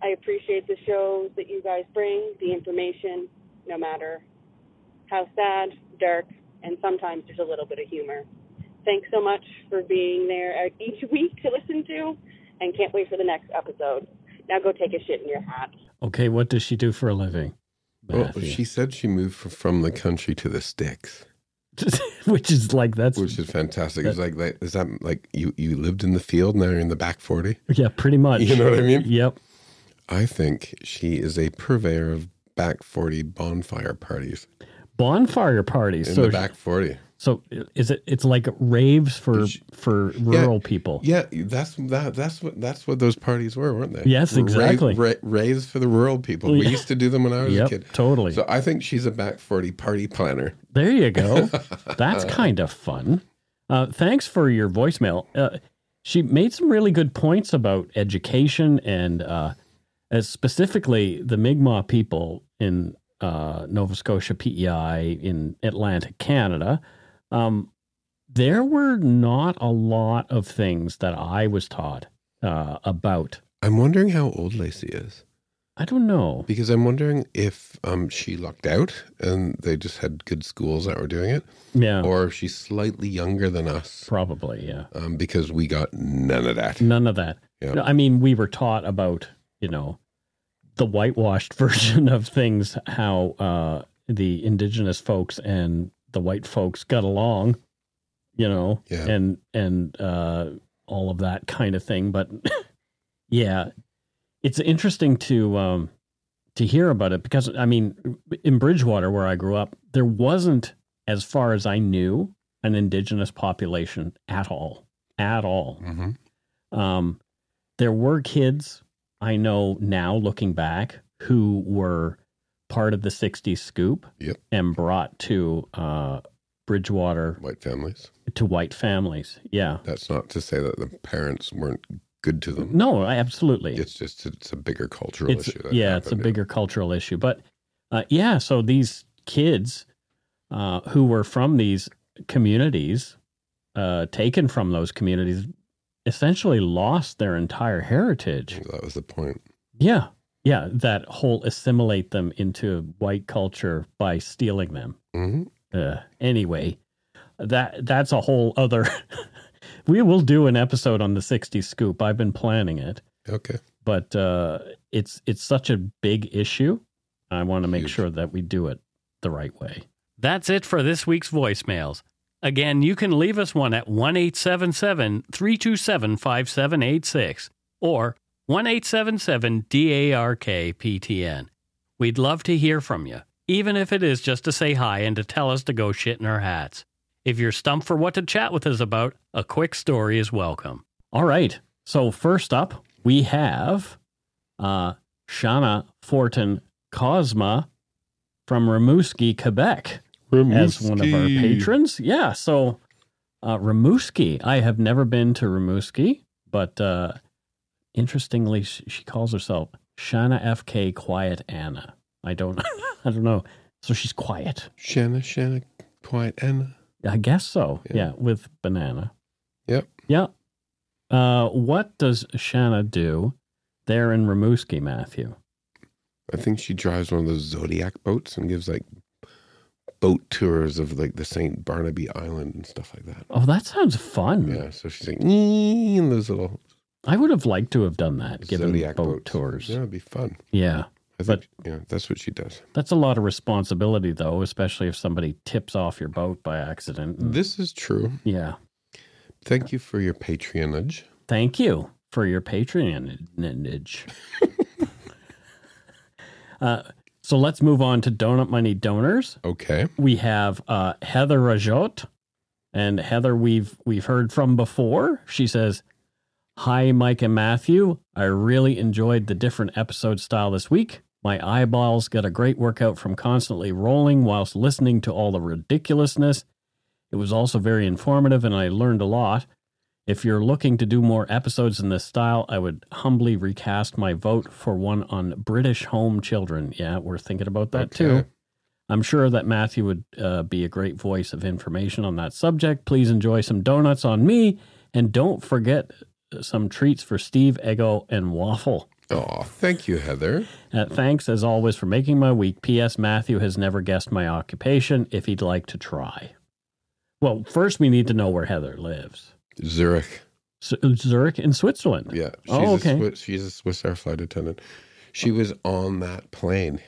I appreciate the shows that you guys bring, the information, no matter how sad, dark, and sometimes there's a little bit of humor. Thanks so much for being there each week to listen to, and can't wait for the next episode. Now go take a shit in your hat. Okay. What does she do for a living? Well, Matthew? she said she moved f- from the country to the sticks, Which is like, that's, which is fantastic. It's like, that is that like you, you lived in the field, now you're in the back 40? yeah, pretty much. You know what I mean? Yep. I think she is a purveyor of back 40 bonfire parties Bonfire parties. in so, the back 40. so is it, it's like raves for, She- for rural people. Yeah, that's that. That's what that's what those parties were, weren't they? Yes, exactly. Ra- raves for the rural people. We Yeah. used to do them when I was Yep, a kid. totally. So I think she's a back forty party planner. There you go. That's kind of fun. Uh, thanks for your voicemail. Uh, she made some really good points about education and uh, as specifically the Mi'kmaq people in uh, Nova Scotia, PEI, in Atlantic Canada. Um, there were not a lot of things that I was taught uh, about. I'm wondering how old Lacey is I don't know. because I'm wondering if um, she lucked out and they just had good schools that were doing it, Yeah, or if she's slightly younger than us probably. Yeah. um, because we got none of that. None of that. Yeah. No, I mean, we were taught about, you know, the whitewashed version of things, how uh, the indigenous folks and the white folks got along, you know, Yeah. and and uh, all of that kind of thing. But yeah, it's interesting to um, to hear about it because I mean, in Bridgewater, where I grew up, there wasn't, as far as I knew, an indigenous population at all, at all. Mm-hmm. Um, there were kids I know now looking back who were part of the 60s scoop Yep. and brought to uh, Bridgewater White families. to white families. Yeah. That's not to say that the parents weren't good to them. No, absolutely. It's just it's a bigger cultural It's- issue. Yeah, it's a happened, bigger cultural issue. But uh, yeah, so these kids uh, who were from these communities, uh, taken from those communities, essentially lost their entire heritage. That was the point. Yeah. Yeah. That whole assimilate them into white culture by stealing them. hmm Uh, anyway, that that's a whole other. we will do an episode on the 60 scoop. I've been planning it, Okay. but uh, it's it's such a big issue. I want to make Huge. sure that we do it the right way. That's it for this week's voicemails. Again, you can leave us one at 1 877 327 5786 or 1 877 DARK PTN. We'd love to hear from you, even if it is just to say hi and to tell us to go shit in our hats. If you're stumped for what to chat with us about, a quick story is welcome. All right. So, first up, we have uh, Shana Fortin Cosma from Rimouski, Quebec, as one of our patrons. Yeah. So, uh, Rimouski. I have never been to Rimouski, but uh, interestingly, she, she calls herself Shana FK Quiet Anna. I don't, I don't know. So she's quiet. Shanna, Shanna, quiet Anna. I guess so. Yeah. Yeah, with banana. Yep. Yeah. Uh, what does Shanna do there in Rimouski, Matthew? I think she drives one of those Zodiac boats and gives like boat tours of like the St. Barnaby Island and stuff like that. Oh, that sounds fun. Yeah, so she's like, in those little I would have liked to have done that, given Zodiac boat boats. tours. Yeah, it'd be fun. yeah. I think, yeah, that's what she does. That's a lot of responsibility, though, especially if somebody tips off your boat by accident. This is true. yeah. Thank you for your patronage. Thank you for your patronage. uh, so let's move on to Donut Money donors. Okay. we have uh, Heather Rajot, and Heather we've we've heard from before. She says, "Hi, Mike and Matthew. I really enjoyed the different episode style this week. My eyeballs got a great workout from constantly rolling whilst listening to all the ridiculousness. It was also very informative, and I learned a lot." If you're looking to do more episodes in this style, I would humbly recast my vote for one on British home children. Yeah, we're thinking about that too. I'm sure that Matthew would uh, be a great voice of information on that subject. Please enjoy some donuts on me, and don't forget some treats for Steve, Ego, and Waffle. Oh, thank you, Heather. Uh, thanks as always for making my week. P.S. Matthew has never guessed my occupation. If he'd like to try, well, first we need to know where Heather lives. Zurich. Z- Zurich in Switzerland. Yeah. She's Oh, A okay. Swiss, she's a Swissair flight attendant. She was on that plane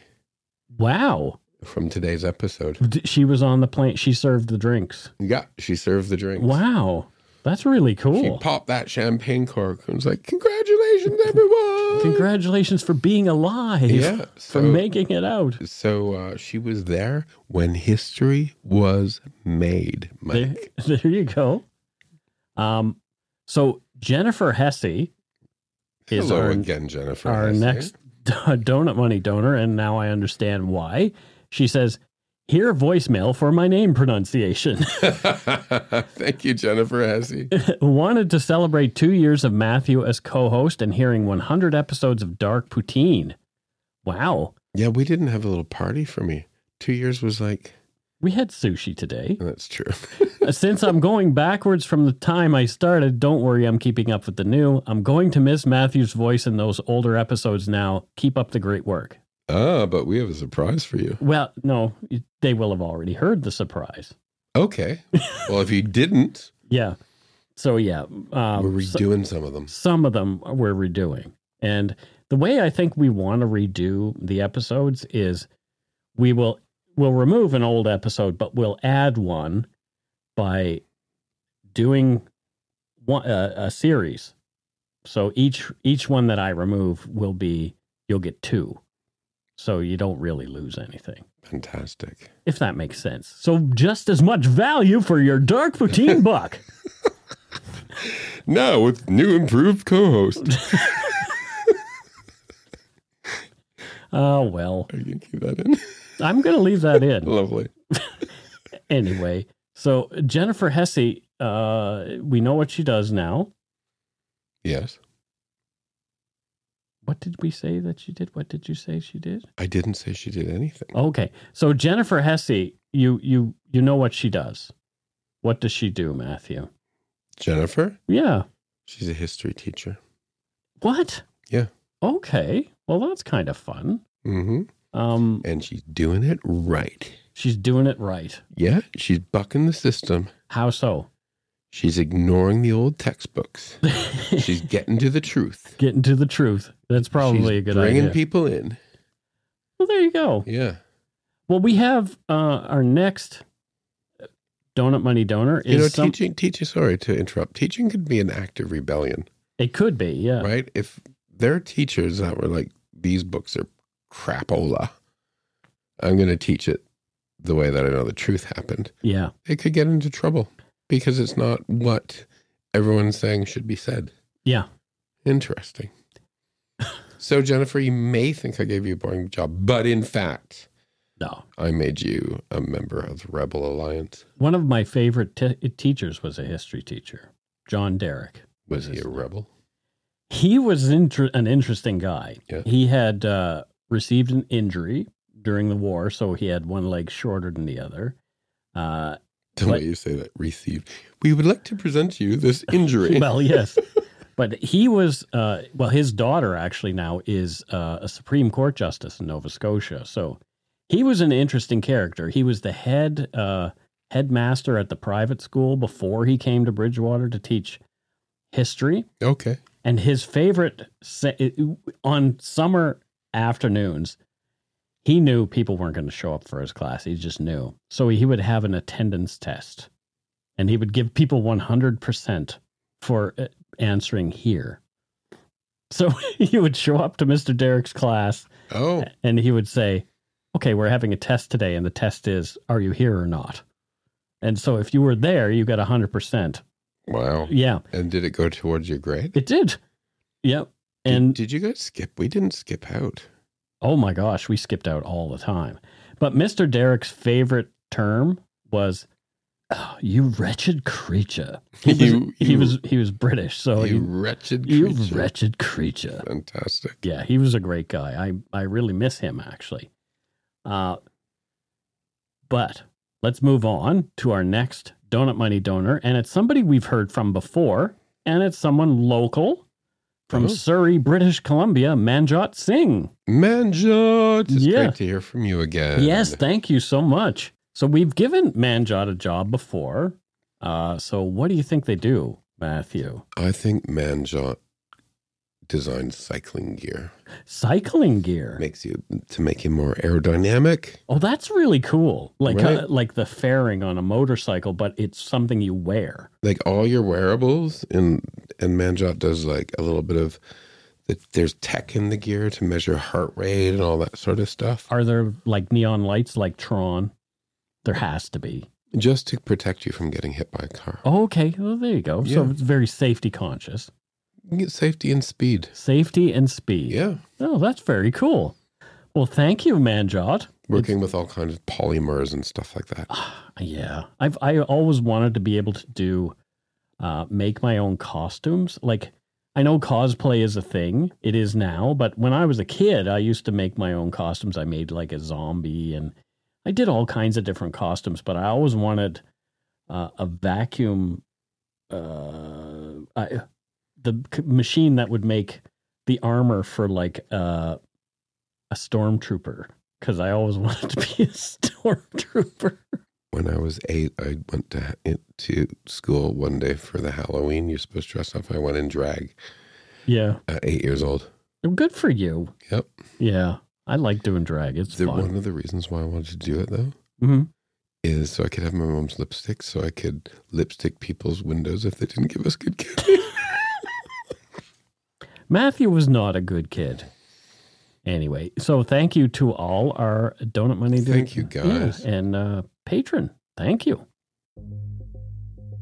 Wow. from today's episode. D- She was on the plane. She served the drinks. Yeah, she served the drinks. Wow. That's really cool. She popped that champagne cork and was like, Congratulations, everyone. Congratulations for being alive. Yeah. For making it out. so uh, she was there when history was made, There, Mike. there you go. Um, so Jennifer Hesse is Hello our, again, Jennifer. our Hesse. next donut money donor, and now I understand why. She says, "Here voicemail for my name pronunciation. Thank you, Jennifer Hesse. Wanted to celebrate two years of Matthew as co-host and hearing 100 episodes of Dark Poutine. Wow, Yeah, we didn't have a little party for me. Two years was like, we had sushi today. that's true. Uh, Since I'm going backwards from the time I started, don't worry, I'm keeping up with the new. I'm going to miss Matthew's voice in those older episodes now. Keep up the great work. ah, but we have a surprise for you. Well, no, they will have already heard the surprise. Okay. Well, if you didn't, Yeah. So, yeah. Um, we're so- redoing some of them. some of them we're redoing. And the way I think we want to redo the episodes is we will we'll remove an old episode, but we'll add one by doing one uh, a series. So each each one that I remove will be you'll get two. So you don't really lose anything. Fantastic. If that makes sense. So just as much value for your dark poutine buck. Now with new improved co-host. Oh well. Are you gonna keep that in? I'm gonna leave that in. Lovely. anyway, so Jennifer Hesse, uh, we know what she does now. Yes. What did we say that she did? What did you say she did? I didn't say she did anything. Okay, so Jennifer Hesse, you you you know what she does. What does she do, Matthew? Jennifer? Yeah. She's a history teacher. What? Yeah. Okay. Well, that's kind of fun. Mm-hmm. Um, And she's doing it right. she's doing it right. Yeah, she's bucking the system How so? She's ignoring the old textbooks. She's getting to the truth. Getting to the truth. That's probably She's a good bringing idea. Bringing people in. well, there you go. Yeah. Well, we have uh, our next donut money donor is You know, some, teaching, teaching, sorry to interrupt. Teaching could be an act of rebellion, it could be, yeah. right? If there are teachers that were like, these books are crapola, I'm going to teach it the way that I know the truth happened, Yeah. it could get into trouble because it's not what everyone's saying should be said. Yeah. Interesting. so, Jennifer, you may think I gave you a boring job, but in fact, No. I made you a member of the Rebel Alliance. One of my favorite te- teachers was a history teacher, John Derrick. Was he a rebel? He was inter- an interesting guy. Yeah. He had uh, received an injury during the war, so he had one leg shorter than the other. Uh, The way you say that, received. We would like to present you this injury. well, yes. But he was, uh, well, his daughter actually now is uh, a Supreme Court justice in Nova Scotia. So he was an interesting character. He was the head uh, headmaster at the private school before he came to Bridgewater to teach history. okay. And his favorite sa- on summer afternoons, he knew people weren't going to show up for his class. He just knew. So he would have an attendance test and he would give people 100% for uh, answering here. So he would show up to Mr. Derek's class Oh, and he would say, Okay, we're having a test today. And the test is, Are you here or not? And so if you were there, you got 100%. wow. Yeah, And did it go towards your grade? it did. Yep. Did- And did, you guys skip? We didn't skip out. Oh my gosh, we skipped out all the time. But Mr. Derek's favorite term was "Oh, "you wretched creature." He was, You- he you- was he was British, so you he, wretched you creature. wretched creature. Fantastic. Yeah, he was a great guy. I I really miss him actually. Uh, but let's move on to our next donut money donor, and it's somebody we've heard from before, and it's someone local from. Surrey, British Columbia, Manjot Singh. Manjot, it's Yeah. great to hear from you again. Yes, thank you so much. So we've given Manjot a job before. Uh, so what do you think they do, Matthew? I think Manjot designed cycling gear. Cycling gear. Makes you to make you more aerodynamic. Oh, that's really cool. Like Right. uh, like the fairing on a motorcycle, but it's something you wear. Like all your wearables and and Manjot does like a little bit of the, there's tech in the gear to measure heart rate and all that sort of stuff. Are there like neon lights like Tron? There has to be. Just to protect you from getting hit by a car. Oh, okay. Well, there you go. So it's very safety conscious. Safety and speed. Safety and speed. Yeah. Oh, that's very cool. Well, thank you, Manjot. Working with all kinds of polymers and stuff like that. Yeah, I've I always wanted to be able to do uh, make my own costumes. Like I know cosplay is a thing; it is now. But when I was a kid, I used to make my own costumes. I made like a zombie, and I did all kinds of different costumes. But I always wanted uh, a vacuum, uh, I, the c- machine that would make the armor for like uh, a stormtrooper. Because I always wanted to be a stormtrooper. When I was eight, I went to into school one day for the Halloween. You're supposed to dress up. I went in drag Yeah. at eight years old. Good for you. Yep. Yeah. I like doing drag. It's The, fun. one of the reasons why I wanted to do it though hmm is so I could have my mom's lipstick, so I could lipstick people's windows if they didn't give us good candy. Matthew was not a good kid. Anyway, so thank you to all our donut money. Donors. Thank you, guys. Yeah, and uh, patron. Thank you.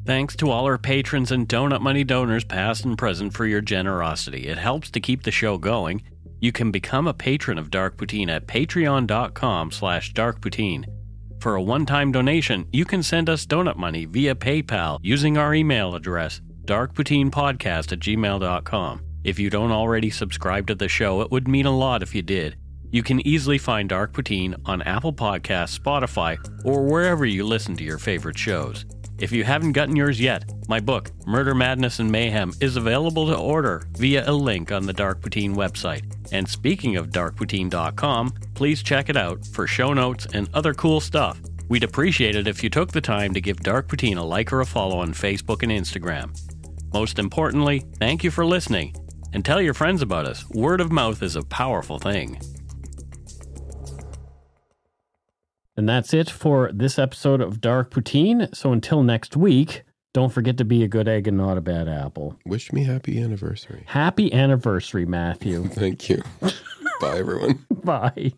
Thanks to all our patrons and donut money donors, past and present, for your generosity. It helps to keep the show going. You can become a patron of Dark Poutine at patreon.com slash darkpoutine. For a one-time donation, you can send us donut money via PayPal using our email address, darkpoutinepodcast at gmail.com. If you don't already subscribe to the show, it would mean a lot if you did. You can easily find Dark Poutine on Apple Podcasts, Spotify, or wherever you listen to your favorite shows. If you haven't gotten yours yet, my book, Murder, Madness, and Mayhem, is available to order via a link on the Dark Poutine website. And speaking of darkpoutine.com, please check it out for show notes and other cool stuff. We'd appreciate it if you took the time to give Dark Poutine a like or a follow on Facebook and Instagram. Most importantly, thank you for listening and tell your friends about us. Word of mouth is a powerful thing. And that's it for this episode of Dark Poutine. So until next week, don't forget to be a good egg and not a bad apple. Wish me happy anniversary. Happy anniversary, Matthew. Thank you. Bye, everyone. Bye.